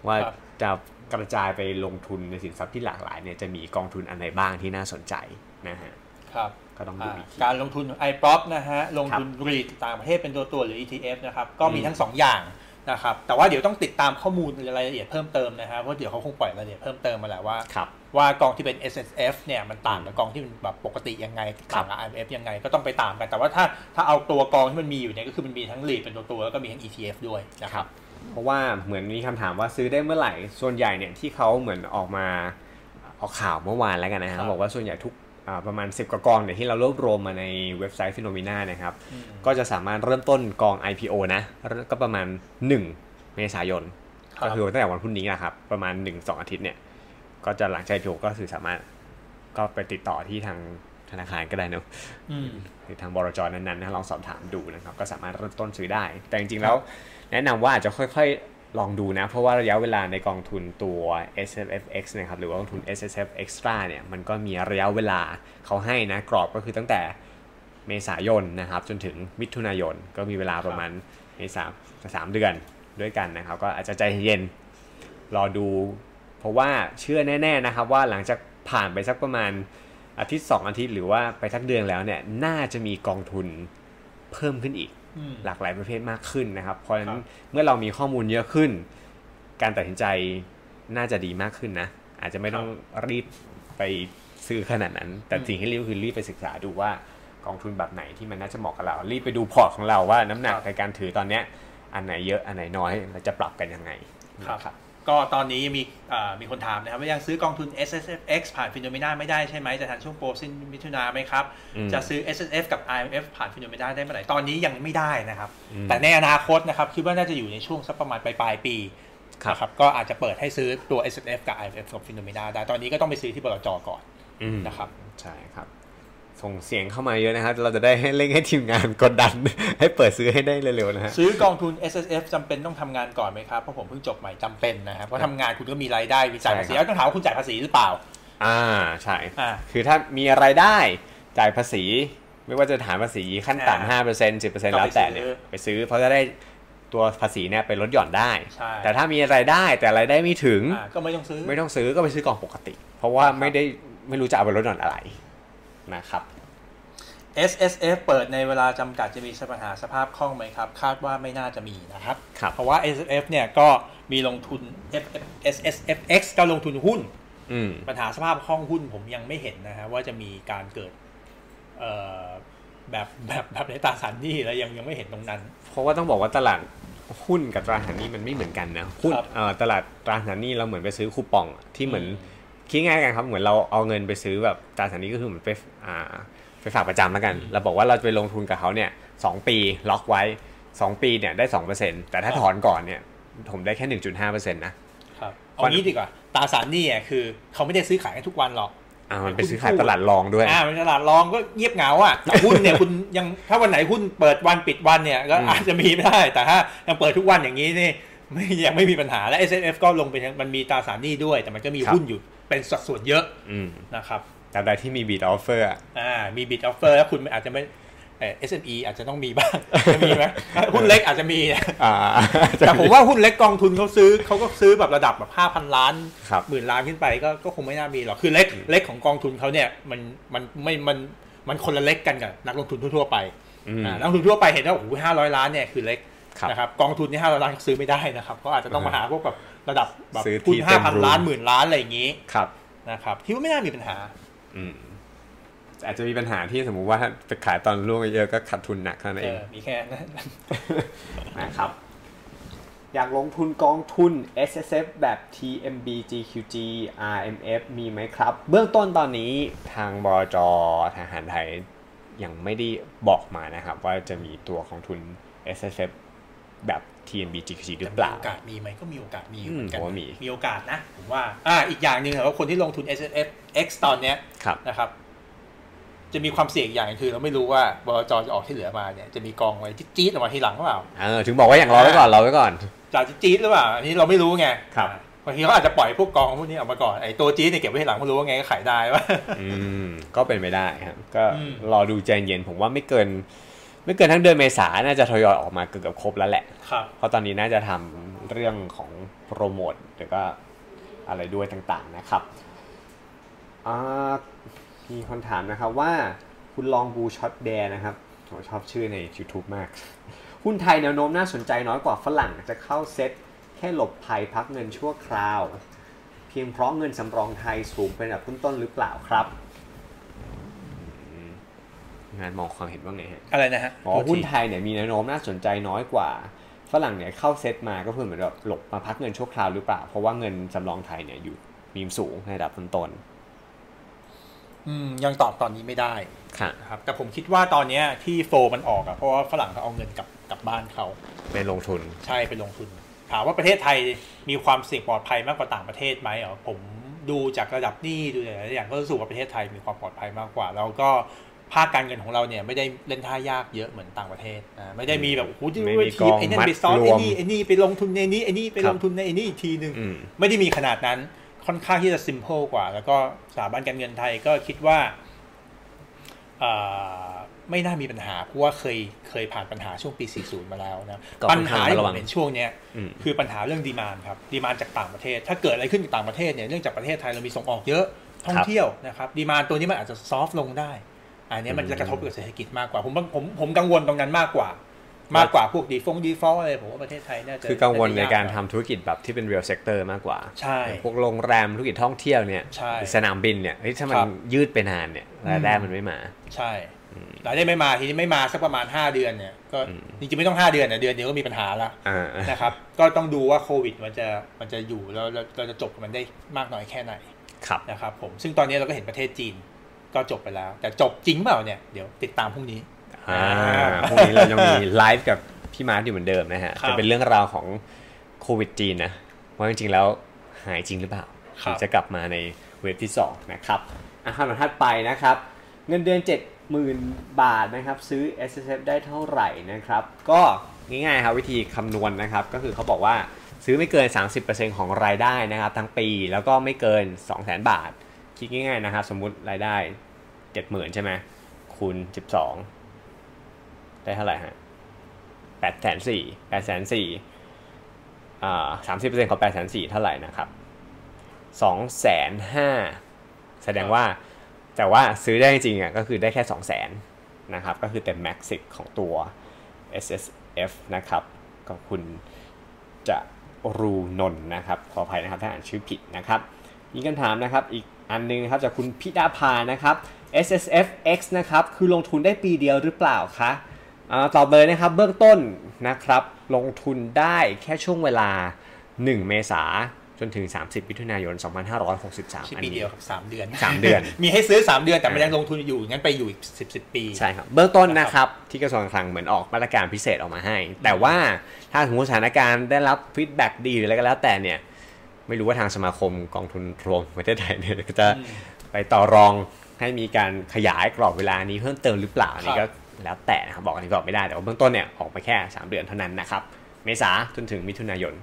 ว่าครับจะกระจายไปลงทุนในสินทรัพย์ที่หลากหลายเนี่ยจะมีกองทุนอันไหนบ้างที่น่าสนใจนะฮะ ครับก็ต้องดูอ่าอีกทีการลงทุน iProp นะฮะลงทุน REIT ต่างประเทศเป็นตัวตัวหรือ ETF นะครับก็มีอืมทั้ง 2 อย่างนะครับแต่ว่าเดี๋ยวต้องติดตามข้อมูลรายละเอียดเพิ่มเติมนะฮะเพราะเดี๋ยวเขาคงปล่อยรายละเอียดเพิ่มเติมมาแหละว่าครับว่ากองที่เป็น S S F เนี่ยมันต่างกับกองที่เป็นแบบปกติยังไงต่างกับ I M F ยังไงก็ต้องไปตามกันแต่ว่าถ้าถ้าเอาตัวกองที่มันมีอยู่เนี่ยก็คือมันมีทั้ง REIT เป็นตัวตัวแล้วก็มีทั้ง ETF ด้วยนะคครัรับบเพราะว่าเหมือนมีคำถามว่าซื้อได้เมื่อไหร่ส่วนใหญ่เนี่ยที่เขาเหมือนออกมาออกข่าวเมื่อวานแล้วกันนะครัรับบอกว่าส่วนใหญ่ทุกอ่า ประมาณ 10 กว่ากองเนี่ยที่เรารวบรวมมาในเว็บไซต์ Finnomena นะครับ ก็จะสามารถเริ่มต้นกอง IPO นะ ก็ประมาณ 1 เมษายนครับก็คือตั้งแต่วันพรุ่งนี้นะครับ ประมาณ 1-2 อาทิตย์เนี่ย ก็จะหลังจาก IPO ก็คือสามารถก็ไปติดต่อที่ทางธนาคารก็ได้เนอะอืมหรือทางบลจนั้นๆนะลองสอบถามดูนะครับ ก็สามารถเริ่มต้นซื้อได้ แต่จริงๆแล้ว แนะนำว่าอาจจะค่อยๆ ลองดูนะ เพราะว่าระยะเวลาในกองทุนตัว S F X นะครับหรือว่ากองทุน S S F Extra เนี่ยมันก็มีระยะเวลาเขาให้นะกรอบก็คือตั้งแต่เมษายนนะครับจนถึงมิถุนายนก็มีเวลาประมาณเมษาสามเดือนด้วยกันนะครับ ก็อาจจะใจเย็นรอดู เพราะว่าเชื่อแน่ ๆนะครับ ว่าหลังจากผ่านไปสักประมาณอาทิตย์ 2 อาทิตย์หรือว่าไปสักเดือนแล้วเนี่ยน่าจะมีกองทุนเพิ่มขึ้นอีกอืม หลากหลายประเภทมากขึ้นนะครับ เพราะฉะนั้ครันบเมื่อเรามีข้อมูลเยอะขึ้น การตัดสินใจน่าจะดีมากขึ้นนะ อาจจะไม่ต้องรีบไปซื้อขนาดนั้น แต่สิ่งที่รีบคือรีบไปศึกษาดูว่ากองทุนแบบไหนที่มันน่าจะเหมาะกับเรา รีบไปดูพอร์ตของเราว่าน้ำหนักในการถือตอนเนี้ยอันไหนเยอะอันไหนน้อยเราจะปรับกันยังไงครับนะครับ ก็ตอนนี้มีอ่ามีคนถามนะครับว่ายังซื้อกองทุน S S F X ผ่าน Finnomena ไม่ได้ใช่ไหมจะทันช่วงโปรสิ้นมิถุนาไหมครับอืมจะซื้อ SSF กับ RMF ผ่าน Finnomena ได้เมื่อไหร่ตอนนี้ยังไม่ได้นะครับอืมแต่ในอนาคตนะครับคิดว่าน่าจะอยู่ในช่วงสักประมาณปลายปลายๆปีครับนะครับก็อาจจะเปิดให้ซื้อตัว S S F กับ I M F กับฟิโนเมนาได้ตอนนี้ก็ต้องไปซื้อที่บลจก่อนอืมนะครับใช่ครับ ส่งเสียงเข้ามาเยอะนะครับ เราจะได้ให้เร่งให้ทีมงานกดดัน ให้เปิดซื้อให้ได้เร็วๆนะฮะซื้อกองทุน S S F จำเป็นต้องทำงานก่อนไหมครับ เพราะผมเพิ่งจบใหม่จำเป็นนะครับเพราะทำงานคุณก็มีรายได้มีจ่ายภาษีใช่ครับแล้วต้องถามว่าคุณจ่ายภาษีหรือเปล่า อ่าใช่อ่าคือถ้ามีรายได้จ่ายภาษี ไม่ว่าจะฐานภาษีขั้นอ่าต่ำห้าเปอร์เซ็นต์สิบเปอร์เซ็นต์ก็แล้ไปวแต่เนี่ยซื้อไปซื้อเพราะจะได้ตัวภาษีเนี่ยไปลดหย่อนได้ใช่แต่ถ้ามีรายได้แต่รายได้ไม่ถึงอ่าก็ไม่ต้องซื้อไม่ต้องซื้อก็ไปซื้อกองปกติ เพราะว่าครับไม่ได้ไม่รู้จะเอาไปลดหย่อนอะไรนะครับ S S F เปิดในเวลาจำกัดจะมีปัญหาสภาพคล่องไหมครับ คาดว่าไม่น่าจะมีนะครับครับเพราะว่า S S F เนี่ยก็มีลงทุน F S S F X ก็ลงทุนหุ้นอืมปัญหาสภาพคล่องหุ้นผมยังไม่เห็นนะฮะว่าจะมีการเกิดเอ่อแบบแบบแบบในตราสารหนี้แล้วยังยังไม่เห็นตรงนั้น เพราะว่าต้องบอกว่าตลาดหุ้นกับตราสารหนี้มันไม่เหมือนกันนะหุ้นครับเอ่อตลาดตราสารหนี้เราเหมือนไปซื้อคูปองอะที่เหมือนอืมคิดง่ายกันครับเหมือนเราเอาเงินไปซื้อแบบตราสารหนี้ก็คือเหมือนไปอ่า ไปฝากประจำแล้วกัน เราบอกว่าเราจะไปลงทุนกับเขาเนี่ยสองปีล็อกไว้สองปีเนี่ยได้สองเปอร์เซ็นต์แต่ถ้าถอนก่อนเนี่ยผมได้แค่หนึ่งจุดห้าเปอร์เซ็นต์นะครับเอางี้ดีกว่าตราสารหนี้อะคือเขาไม่ได้ซื้อขายกันทุกวันหรอกอ่ามันเป็นซื้อขายตลาดรองด้วยอ่าเป็นตลาดรองก็เงียบเหงาอะแต่หุ้นเนี่ยคุณยังถ้าวันไหนหุ้นเปิดวันปิดวันเนี่ยก็อืมอาจจะมีไม่ได้แต่ถ้ายังเปิดทุกวันอย่างนี้นี่ไม่ยังไม่มีปัญหาและ SSF ก็ลงไปทั้งมันมีตราสารหนี้ด้วย แต่มันก็มีหุ้นอยู่เป็นสัดส่วนเยอะอืมนะครับ แต่ใดที่มี bid offerอ่ามี bid offer แล้วคุณอาจจะไม่เอ่อ SME อาจจะต้องมีบ้างจะมีไหมหุ้นเล็กอาจจะมีนะอ่าแต่ผมว่าหุ้นเล็กกองทุนเขาซื้อเขาก็ซื้อแบบระดับแบบห้าพันล้านครับหมื่นล้านขึ้นไปก็ก็คงไม่น่ามีหรอกคือเล็กเล็กของกองทุนเขาเนี่ยมันมันไม่มันมันคนละเล็กกันกับนักลงทุนทั่วๆไปอืมอ่านักลงทุนทั่วไปเห็นว่าโอ้โหห้าร้อยล้านเนี่ยคือเล็กครับนะครับกองทุนนี่ห้าร้อยล้านเขาซื้อไม่ได้นะครับเขาอาจจะต้องมาหาพวกแบบระดับแบบซื้อที่หุ้นเต็ห้ามพันรูล้านหมื่นล้านอะไรอย่างนี้ครับนะครับคิดว่าไม่น่ามีปัญหา อืมอาจจะมีปัญหาที่สมมุติว่าถ้าไปขายตอนร่วงเยอะๆก็ขาดทุนหนักเท่านั้นเอเองอมีแค่นั้นนะครับ อยากลงทุนกองทุน S S F แบบ T M B G Q G R M F มีไหมครับ เบื้องต้นตอนนี้ทางบจทหารไทยยังไม่ได้บอกมานะครับ ว่าจะมีตัวของทุน S S F แบบ T M B G Q G หรือเปล่าโอกาสมีไหมก็มีโอกาสมีอยู่อืมเหมือนกันผมว่ามีมีโอกาสนะผมว่าอ่าอีกอย่างหนึ่งเหรอว่าคนที่ลงทุน S S F X ตอนเนี้ยครับนะครับ จะมีความเสี่ยงอีกอย่างหนึ่งคือเราไม่รู้ว่าบลจจะออกที่เหลือมาเนี่ยจะมีกองอะไรจี๊ดๆออกมาทีหลังหรือเปล่าเออถึงบอกว่าอย่างรอไว้ก่อนรอไว้ก่อนจากจี๊ดๆหรือเปล่าอันนี้เราไม่รู้ไงครับอ่าบางทีเขาอาจจะปล่อยพวกกองพวกนี้ออกมาก่อนไอ้ตัวจี๊ดเนี่ยเก็บไว้ทีหลังไม่รู้ว่าไงก็ขายได้ว่าอืมก็เป็นไปได้ครับ ก็อืมรอดูใจเย็นผมว่าไม่เกิน ไม่เกินทั้งเดือนเมษาน่าจะทยอยออกมาเกือบๆครบแล้วแหละครับเพราะตอนนี้น่าจะทำเรื่องของโปรโมทหรือก็อะไรด้วยต่างๆนะครับอ่ามีคนถามนะครับว่าคุณลองบูช็อตแดร์นะครับผมชอบชื่อใน YouTube มาก หุ้นไทยแนวโน้มน่าสนใจน้อยกว่าฝรั่งจะเข้าเซ็ตแค่หลบภัยพักเงินชั่วคราว เพียงเพราะเงินสำรองไทยสูงเป็นอันดับต้นๆหรือเปล่าครับอืม งานมองความเห็นว่าไงฮะอะไรนะฮะบอกว่าหุ้นไทยเนี่ยมีแนวโน้มน่าสนใจน้อยกว่าฝรั่งเนี่ยเข้าเซ็ตมาก็เพื่อเหมือนแบบหลบมาพักเงินชั่วคราวหรือเปล่า เพราะว่าเงินสำรองไทยเนี่ยอยู่มีสูงในระดับต้นอืมยังตอบตอนนี้ไม่ได้ๆค่ะนะครับ แต่ผมคิดว่าตอนเนี้ยที่โฟมันออกอะเพราะว่าฝรั่งเขาเอาเงินกลับกลับบ้านเขาไปลงทุน ใช่ไปลงทุน ถามว่าประเทศไทยมีความเสี่ยงปลอดภัยมากกว่าต่างประเทศไหมอ๋อผมดูจากระดับหนี้ดูหลายๆอย่างก็รู้สึกว่าประเทศไทยมีความปลอดภัยมากกว่า แล้วก็ ภาคการเงินของเราเนี่ยไม่ได้เล่นท่ายากเยอะเหมือนต่างประเทศอ่าไม่ได้มีแบบโอ้โหที่ไม่มีทีมไอ้นั่นไปซ้อนกองมัดรไอ้วมนี่ไอ้นี่ไปลงทุนในนี้ไอ้นี่ไปครับลงทุนในไอ้นี่อีกทีนึงอืมไม่ได้มีขนาดนั้นค่อนข้างที่จะ simple กว่า แล้วก็สถาบันการเงินไทยก็คิดว่าเอ่อไม่น่ามีปัญหา เพราะว่าเคยเคยผ่านปัญหาช่วงปี 40 มาแล้วนะก็ปัญหาที่ค่อนข้างระวังผมเห็นช่วงเนี้ยอืมคือปัญหาเรื่อง demand ครับ demand จากต่างประเทศ ถ้าเกิดอะไรขึ้นกับต่างประเทศเนี่ยเนื่องจากประเทศไทยเรามีส่งออกเยอะท่องเที่ยวนะครับ demand ตัวนี้มันอาจจะ soft ลงได้ อันนี้มันจะกระทบกับเศรษฐกิจมากกว่า ผมผมผมกังวลตรงนั้นมากกว่า มากกว่าพวกดีฟง default อะไรผมว่าประเทศไทยน่าจะคือกังวลในการน่าจะทำธุรกิจแบบที่เป็น real sector มากกว่าใช่พวกโรงแรมธุรกิจท่องเที่ยวเนี่ยใช่หรือสนามบินเนี่ยเฮ้ยถ้ามันครับยืดไปนานเนี่ยรายได้อืมมันไม่มา ใช่รายได้ไม่มาทีนี้ไม่มาสักประมาณ 5 เดือนเนี่ยก็อืมจริงๆไม่ต้อง 5 เดือนนะเดือนเดียวก็มีปัญหาละอ่านะครับ ก็ต้องดูว่าโควิดมันจะมันจะอยู่แล้วแล้วเราจะจบกับมันได้มากน้อยแค่ไหนครับนะครับผมซึ่งตอนนี้เราก็เห็นประเทศจีน ก็จบไปแล้ว แต่จบจริงเปล่าเนี่ยเดี๋ยวติดตามพรุ่งนี้อ่าพรุ่งนี้เรายังมีไลฟ์กับพี่มาร์ทอยู่เหมือนเดิมนะฮะครับจะเป็นเรื่องราวของโควิดจีนนะว่าจริงๆแล้วหายจริงหรือเปล่าครับหรือจะกลับมาในเวฟที่ 2 นะครับอาคำถามถัดไปนะครับ เงินเดือน 70,000 บาทนะครับ ซื้อ S S F ได้เท่าไหร่นะครับ ก็ง่ายๆครับวิธีคำนวณนะครับ ก็คือเขาบอกว่าซื้อไม่เกิน 30%ของรายได้นะครับ ทั้งปีแล้วก็ไม่เกิน 200,000 บาท คิดง่ายๆนะครับ สมมุติรายได้70,000ใช่ไหมคูณ12ได้เท่าไหร่ฮะแปดแสนสี่แปดแสนสี่อ่าสามสิบเปอร์เซ็นต์ของแปดแสนสี่เท่าไหร่นะครับสองแสนห้าแสดงว่าแต่ว่าซื้อได้จริงอะก็คือได้แค่สองแสนนะครับ ก็คือเต็มแม็กซิของตัว S S F นะครับก็คุณจะรูนน์นะครับ ขออภัยนะครับถ้าอ่านชื่อผิดนะครับ มีคำถามนะครับอีก อันหนึงนะครับจากคุณพิดาภานะครับ S S F X นะครับ คือลงทุนได้ปีเดียวหรือเปล่าคะอ่าตอบเลยนะครับเบื้องต้นนะครับ ลงทุนได้แค่ช่วงเวลา 1 เมษาจนถึง 30มิถุนายน 2563ชิ้นอันปีนี้เดียวครับสามเดือนสามเดือน มีให้ซื้อสามเดือนแต่มันยังลงทุนอยู่งั้นไปอยู่อีกสิบสิบปี ใช่ครับ เบื้องต้นนะครับ ที่กระทรวงการคลังเหมือนออกมาตรการพิเศษออกมาให้ แต่ว่าถ้าสมมติสถานการณ์ได้รับฟีดแบ็กดีหรืออะไรก็แล้วแต่เนี่ย ไม่รู้ว่าทางสมาคมกองทุนรวมประเทศไทยเนี่ยก็จะอืมไปต่อรองให้มีการขยายกรอบเวลานี้เพิ่มเติมหรือเปล่าอันนี่ครัก็บแล้วแต่นะครับบอกอันนี้บอกไม่ได้แต่ว่าเบื้องต้นเนี่ยออกมาแค่ 3 เดือนเท่านั้นนะครับ เมษาจนถึงมิถุนายน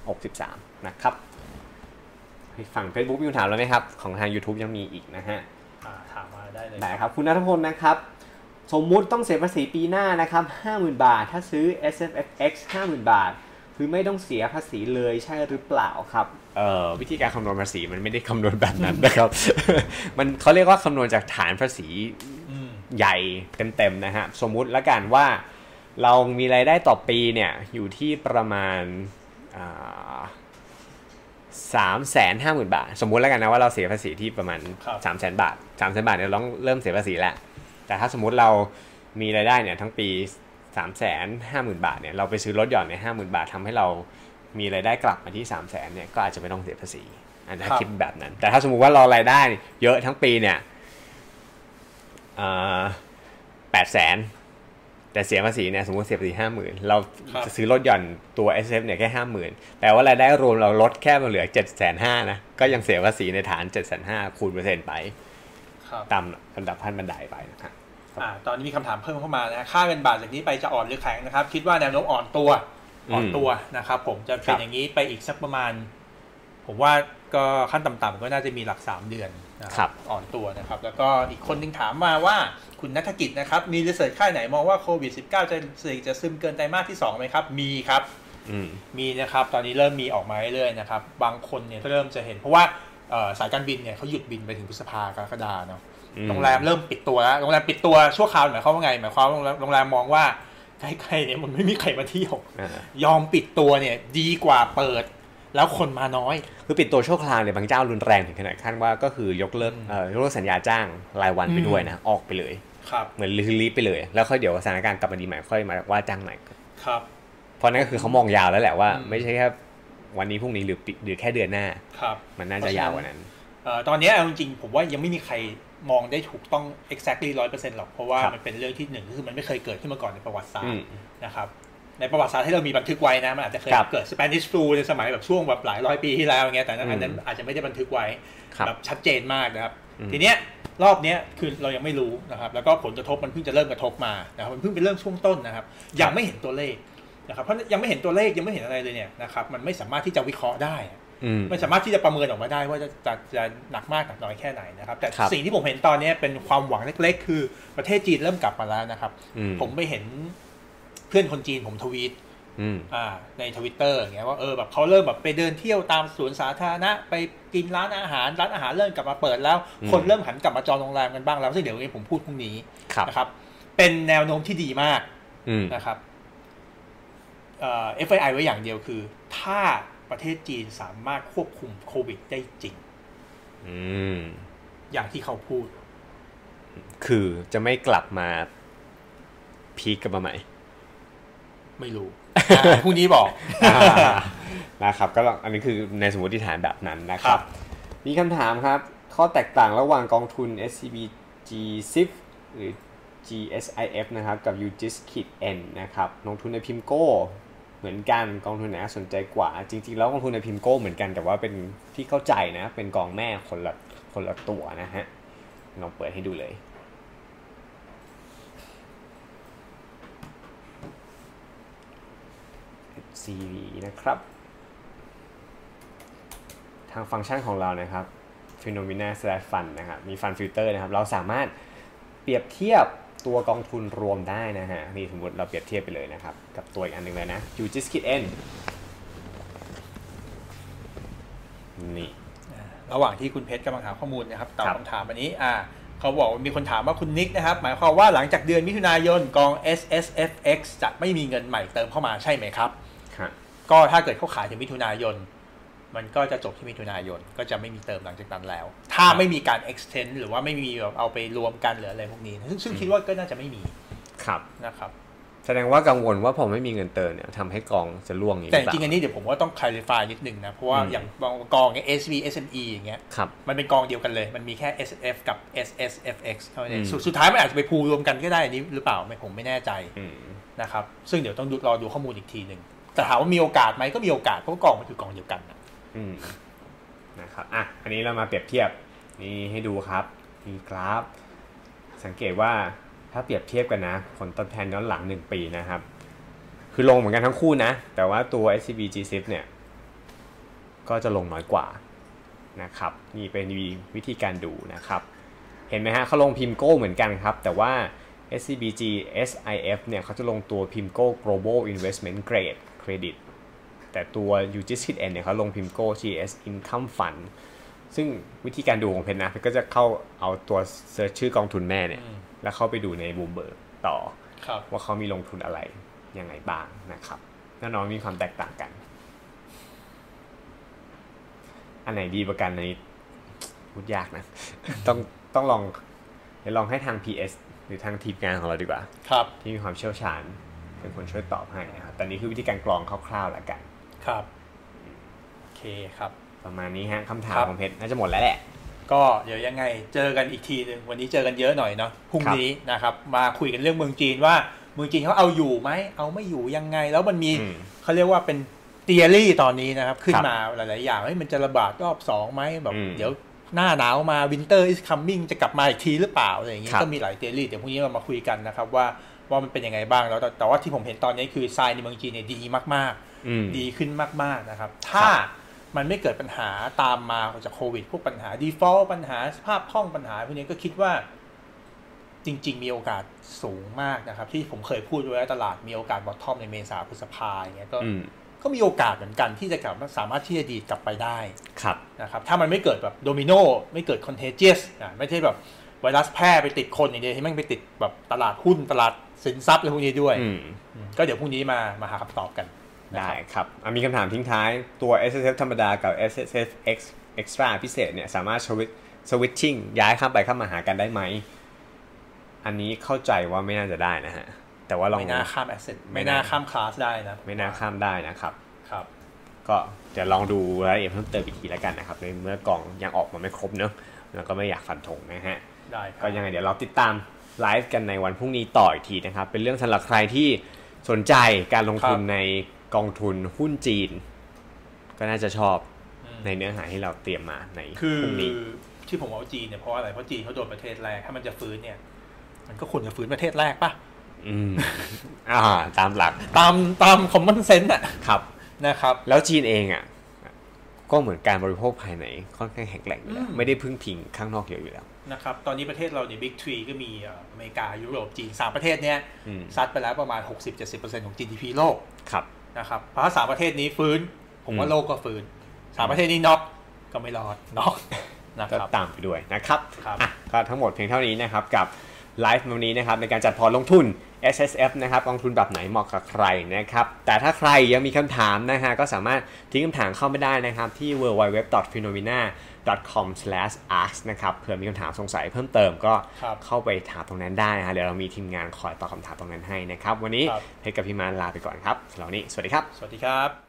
2563 นะครับฝั่ง Facebook มีคำถามแล้วไหมครับ ของทาง YouTube ยังมีอีกนะฮะอ่าถามมาได้เลยได้ครับ คุณนัทพลนะครับ สมมุติต้องเสียภาษีปีหน้านะครับ 50,000 บาท ถ้าซื้อ S F F X 50,000 บาท คือไม่ต้องเสียภาษีเลยใช่หรือเปล่าครับเอ่อวิธีการคำนวณภาษีมันไม่ได้คำนวณแบบนั้นนะครับ มันเขาเรียกว่าคำนวณจากฐานภาษีอืมใหญ่เต็มๆนะฮะสมมุติแล้วกันว่า เรามีรายได้ต่อปีเนี่ยอยู่ที่ประมาณสามแสนห้าหมื่นบาท สมมุติแล้วกันนะว่าเราเสียภาษีที่ประมาณครับสามแสนบาทสามแสนบาทเนี่ยเราต้องเริ่มเสียภาษีแล้วแต่ถ้าสมมุติเรามีรายได้เนี่ยทั้งปี 3ามแสนห้าหมื่นบาทเนี่ยเราไปซื้อรถหย่อนในห้าหมื่นบาททำให้เรามีรายได้กลับมาที่3ามแสนเนี่ยก็อาจจะไม่ต้องเสียภาษีอันนี้ครับคิดแบบนั้น แต่ถ้าสมมุติว่าเรารายได้เยอะทั้งปีเนี่ยแปดแสนแต่เสียภาษีเนี่ยสมมติเสียภาษีห้าหมื่นเราครับจะซื้อรถหย่อนตัว S F เนี่ยแค่ห้าหมื่นแต่ว่ารายได้รวมเราลดแค่มาเหลือเจ็ดแสนห้านะก็ยังเสียภาษีในฐานเจ็ดแสนห้าคูณเปอร์เซ็นต์ไปครับตามลำดับขั้นบันไดไปนะครับ อ่าตอนนี้มีคำถามเพิ่มเข้ามานะค่าเงินบาทจากนี้ไปจะอ่อนหรือแข็งนะครับ คิดว่าแนวโน้มอ่อนตัวอ่อนตัวนะครับผมจะเป็นอย่างนี้ไปอีกสักประมาณ ผมว่าก็ขั้นต่ำๆก็น่าจะมีหลัก 3 เดือนนะคครัรับอ่อนตัวนะครับ แล้วก็อีกคนนึงถามมาว่าคุณนัฐกิจนะครับ มีรีเสิร์ชค่ายไหนมองว่าโควิด -19 จะเสี่ยงจะซึมเกินไตรมาสที่2ไหมครับ มีครับอืมมีนะครับ ตอนนี้เริ่มมีออกมาเรื่อยๆนะครับ บางคนเนี่ยก็เริ่มจะเห็น เพราะว่าเอ่อสายการบินเนี่ยเขาหยุดบินไปถึงพฤษภากรกฎาเนาะอืม โรงแรมเริ่มปิดตัวแล้วโรงแรมปิดตัวชั่วคราวหมายความว่าไงหมายความว่าโรงแรมโรงแรมมองว่าใกล้ๆเนี่ยมันไม่มีใครมาเที่ยวอ่ายอมปิดตัวเนี่ย ดีกว่าเปิด แล้วคนมาน้อย คือปิดตัวชั่วคราวเนี่ยบางเจ้ารุนแรงถึงขนาดขั้นว่าก็คือยกเลิกอืมเอ่อยกเลิกสัญญาจ้างรายวันไปอืมด้วยนะออกไปเลยครับเหมือนรีบไปเลย แล้วค่อยเดี๋ยวสถานการณ์กลับมาดีใหม่ค่อยมาว่าจ้างใหม่ครับเพราะนั่นก็คือเขามองยาวแล้วแหละว่าอืมไม่ใช่แค่วันนี้พรุ่งนี้หรือปิหรือแค่เดือนหน้าครับมันน่าจะยาวกว่านั้นเอ่อตอนนี้เอาจริงๆผมว่ายังไม่มีใคร มองได้ถูกต้อง exactly ร้อยเปอร์เซ็นต์หรอก เพราะว่าครับมันเป็นเรื่องที่หนึ่งก็คือมันไม่เคยเกิดขึ้นมาก่อนในประวัติศาสตอืร์มนะครับในประวัติศาสตร์ที่เรามีบันทึกไว้นะมันอาจจะเคยครับเกิด Spanish flu ในสมัยแบบช่วงแบบหลายร้อยปีที่แล้วอย่างเงี้ยแต่นั้นอืมอันนั้นอาจจะไม่ได้บันทึกไว้ครับแบบชัดเจนมากนะครับอืมทีเนี้ยรอบเนี้ยคือเรายังไม่รู้นะครับ แล้วก็ผลกระทบมันเพิ่งจะเริ่มกระทบมานะครับมันเพิ่งเป็นเรื่องช่วงต้นนะครับ ยังไม่เห็นตัวเลขนะครับเพราะยังไม่เห็นตัวเลขยังไม่เห็นอะไรเลยเนี่ยนะครับมันไม่สามารถที่จะวิเคราะห์ได้อืม ไม่สามารถที่จะประเมินออกมาได้ว่าจะจะจะหนักมากหนักน้อยแค่ไหนนะครับ แต่ครับสิ่งที่ผมเห็นตอนนี้เป็นความหวังเล็ก ๆ คือประเทศจีนเริ่มกลับมาแล้วนะครับอืมผมไปเห็นเพื่อนคนจีนผมทวีตอืมอ่าในทวิตเตอร์อย่างเงี้ยว่าเออแบบเขาเริ่มแบบไปเดินเที่ยวตามสวนสาธารณะไปกินร้านอาหารร้านอาหารเริ่มกลับมาเปิดแล้วอืมคนเริ่มหันกลับมาจองโรงแรมกันบ้างแล้วซึ่งเดี๋ยววันนี้ผมพูดพรุ่งนี้ครับนะครับ เป็นแนวโน้มที่ดีมากอืมนะครับเอ่อ FII ไว้อย่างเดียวคือ ถ้า ประเทศจีนสามารถควบคุมโควิดได้จริงอืมอย่างที่เขาพูด คือจะไม่กลับมาพีคกลับมาใหม่ ไม่รู้อ่าพรุ่งนี้บอกนะครับ ก็ลองอันนี้คือในสมมติฐานแบบนั้นนะคครัรับบมีคำถามครับ ข้อแตกต่างระหว่างกองทุน SCB GSIF หรือ GSIF นะครับ กับ UGIS N นะครับลงทุนในพิมโก้ เหมือนกันกองทุนไหนสนใจกว่า จริง ๆ แล้วกองทุนในพิมโก้เหมือนกันแต่ว่าเป็นที่เข้าใจนะ เป็นกองแม่คนละคนละตัวนะฮะลองเปิดให้ดูเลย CV นะครับ ทางฟังก์ชันของเรานะครับ phenomena slash fund นะครับ มี fund filter นะครับ เราสามารถเปรียบเทียบ ตัวกองทุนรวมได้นะฮะนี่สมมติเราเปรียบเทียบไปเลยนะครับ กับตัวอีกอันหนึ่งเลยนะ u g i s k i t n นี่ระหว่างที่คุณเพชรกำลังหาข้อมูลนะครับตอบครับคำถามอันนี้อ่าเขาบอกว่ามีคนถามว่าคุณนิกนะครับ หมายความว่าหลังจากเดือนมิถุนายนกอง S S F X จะไม่มีเงินใหม่เติมเข้ามาใช่ไหมครับครับก็ถ้าเกิดเขาขายถึงมิถุนายน มันก็จะจบที่มิถุนายนก็จะไม่มีเติมหลังจากนั้นแล้ว ถ้าไม่มีการ extend หรือว่าไม่มีแบบเอาไปรวมกันหรืออะไรพวกนี้ ซึ่งซึ่งคิดว่าก็น่าจะไม่มีครับนะครับ แสดงว่ากังวลว่าพอไม่มีเงินเติมเนี่ยทำให้กองจะล่วงอย่างแต่นี้จริงๆอันนี้เดี๋ยวผมว่าต้อง clarify นิดนึงนะ เพราะว่าอืมอย่างบางกองเงี้ย SV SME อย่างเงี้ยครับมันเป็นกองเดียวกันเลย มันมีแค่ SF กับ SSFX เท่านั้นเองอืมสุดสุดท้ายมันอาจจะไปพูลรวมกันก็ได้อันนี้หรือเปล่าไม่ผมไม่แน่ใจอืมนะครับซึ่งเดี๋ยวต้องดูรอดูข้อมูลอีกทีหนึ่งแต่ถามว่ามีโอกาสไหมก็มีโอกาสเพราะว่ากองมันคือกองเดียวกันนะ อืมนะครับอะอันนี้เรามาเปรียบเทียบนี่ให้ดูครับมีกราฟ สังเกตว่าถ้าเปรียบเทียบกันนะ ผลตอบแทนย้อนหลัง 1 ปีนะครับ คือลงเหมือนกันทั้งคู่นะ แต่ว่าตัว SCB G10 เนี่ย ก็จะลงน้อยกว่านะครับ นี่เป็นวิธีการดูนะครับ เห็นไหมฮะเขาลง PIMCO เหมือนกันครับ แต่ว่า SCBGSIF เนี่ยเขาจะลงตัวพิมโก้ Global Investment Grade Credit แต่ตัว UGIS-N เนี่ยเขาลงพิมโก้ GS Income Fund ซึ่งวิธีการดูของเพนนะเพนก็จะเข้าเอาตัว search ชื่อกองทุนแม่เนี่ยอืมแล้วเข้าไปดูในบูมเบิร์ต่อครับว่าเขามีลงทุนอะไรยังไงบ้างนะครับแน่นอนมีความแตกต่างกัน อันไหนดีประกันในพูดยากนะ ต้องต้องลองเดี๋ยวลองให้ทาง PS หรือทางทีมงานของเราดีกว่า ครับ ที่มีความเชี่ยวชาญเป็นคนช่วยตอบให้นะครับตอนนี้คือวิธีการกรองคร่าวๆแล้วกัน ครับโอเคครับ ประมาณนี้ฮะคำถามครับของเพชรน่าจะหมดแล้วแหละ ก็เดี๋ยวยังไงเจอกันอีกทีหนึ่งวันนี้เจอกันเยอะหน่อยเนาะพรุ่งนี้นะครับ มาคุยกันเรื่องเมืองจีนว่าเมืองจีนเขาเอาอยู่ไหมเอาไม่อยู่ยังไง แล้วมันมีอืมเขาเรียกว่าเป็นเตียรี่ตอนนี้นะครับ ขึ้นครับมาหลาย ๆ อย่างเฮ้ยมันจะระบาดรอบสองไหมแบบอืมเดี๋ยวหน้าหนาวมา winter is coming จะกลับมาอีกทีหรือเปล่าอะไรอย่างเงี้ยครับก็มีหลายเตียรี่เดี๋ยวพรุ่งนี้เรามาคุยกันนะครับว่าว่ามันเป็นยังไงบ้างแล้วแต่แต่ว่าที่ผมเห็นตอนนี้คือทรายในเมืองจีนเนี่ยดีมากๆอืม ดีขึ้นมากๆนะครับ ถ้ามันไม่เกิดปัญหาตามมาจากโควิด พวกปัญหา default ปัญหาสภาพคล่องปัญหาพวกนี้ก็คิดว่าจริง ๆ มีโอกาสสูงมากนะครับ ที่ผมเคยพูดไว้ว่าตลาดมีโอกาส bottom ในเมษาพฤษภาอย่างเงี้ยก็อืมก็มีโอกาสเหมือนกันที่จะกลับมาสามารถที่จะดีดกลับไปได้ครับนะครับ ถ้ามันไม่เกิดแบบโดมิโนไม่เกิด contagious อะไม่ใช่แบบไวรัสแพร่ไปติดคนอย่างเดียวที่แม่งไปติดแบบตลาดหุ้นตลาดสินทรัพย์อะไรพวกนี้ด้วยอืมอืมก็เดี๋ยวพรุ่งนี้มามาหาคำตอบกันนะ ได้ครับครับอะมีคำถามทิ้งท้ายตัว S S F ธรรมดากับ S S F X Extra พิเศษเนี่ยสามารถสวิตสวิตชิ่งย้ายข้ามไปข้ามมาหากันได้ไหม อันนี้เข้าใจว่าไม่น่าจะได้นะฮะ แต่ว่าลองไม่น่าข้ามแอสเซทไม่ไม่น่าน่าข้ามคลาสได้นะ ไม่น่าข้ามได้นะครับ ครับ ก็เดี๋ยวลองดูรายละเอียดเพิ่มเติมอีกทีแล้วกันนะครับ ในเมื่อกล่องยังออกมาไม่ครบเนอะแล้วก็ไม่อยากฟันธงนะฮะ ได้ครัก็บยังไงเดี๋ยวเราติดตามไลฟ์กันในวันพรุ่งนี้ต่ออีกทีนะครับ เป็นเรื่องสำหรับใครที่สนใจการลงทุนใน กองทุนหุ้นจีน ก็น่าจะชอบอืมในเนื้อหาที่เราเตรียมมาในคือพรุ่งนี้ที่ผมเอาจีนเนี่ยเพราะอะไรเพราะจีนเขาโดนประเทศแรกถ้ามันจะฟื้นเนี่ย มันก็ควรจะฟื้นประเทศแรกปะอืมอ่า ตามหลักตามตามคอมมอนเซนส์อะครับนะครับ แล้วจีนเองอะก็เหมือนการบริโภคภายในค่อนข้างแข็งแกร่งอยู่แล้วอืมไม่ได้พึ่งพิงข้างนอกเยอะอยู่แล้วนะครับตอนนี้ประเทศเราเนี่ยบิ๊กทรีก็มีเอ่ออเมริกายุโรปจีนสามประเทศเนี้ยอืมซัดไปแล้วประมาณ 60-70%ของ GDP โลกครับ นะครับเพราะถ้าสามประเทศนี้ฟื้น ผมว่าอืมโลกก็ฟื้นสามประเทศนี้น็อกก็ไม่รอดน็อกนะครับก็ตามไปด้วยนะครับครับอะก็ทั้งหมดเพียงเท่านี้นะครับกับไลฟ์วันนี้นะครับในการจัดพอร์ตลงทุน S S F นะครับกองทุนแบบไหนเหมาะกับใครนะครับแต่ถ้าใครยังมีคำถามนะฮะก็สามารถทิ้งคำถามเข้ามาได้นะครับที่ www.finnomena.com/ask นะครับเผื่อมีคำถามสงสัยเพิ่มเติมก็ครับเข้าไปถามตรงนั้นได้นะฮะเดี๋ยวเรามีทีมงานคอยตอบคำถามตรงนั้นให้นะครับ วันนี้ครับเพชรกับพี่มานลาไปก่อนครับสำหรับวันนี้สวัสดีครับ สวัสดีครับ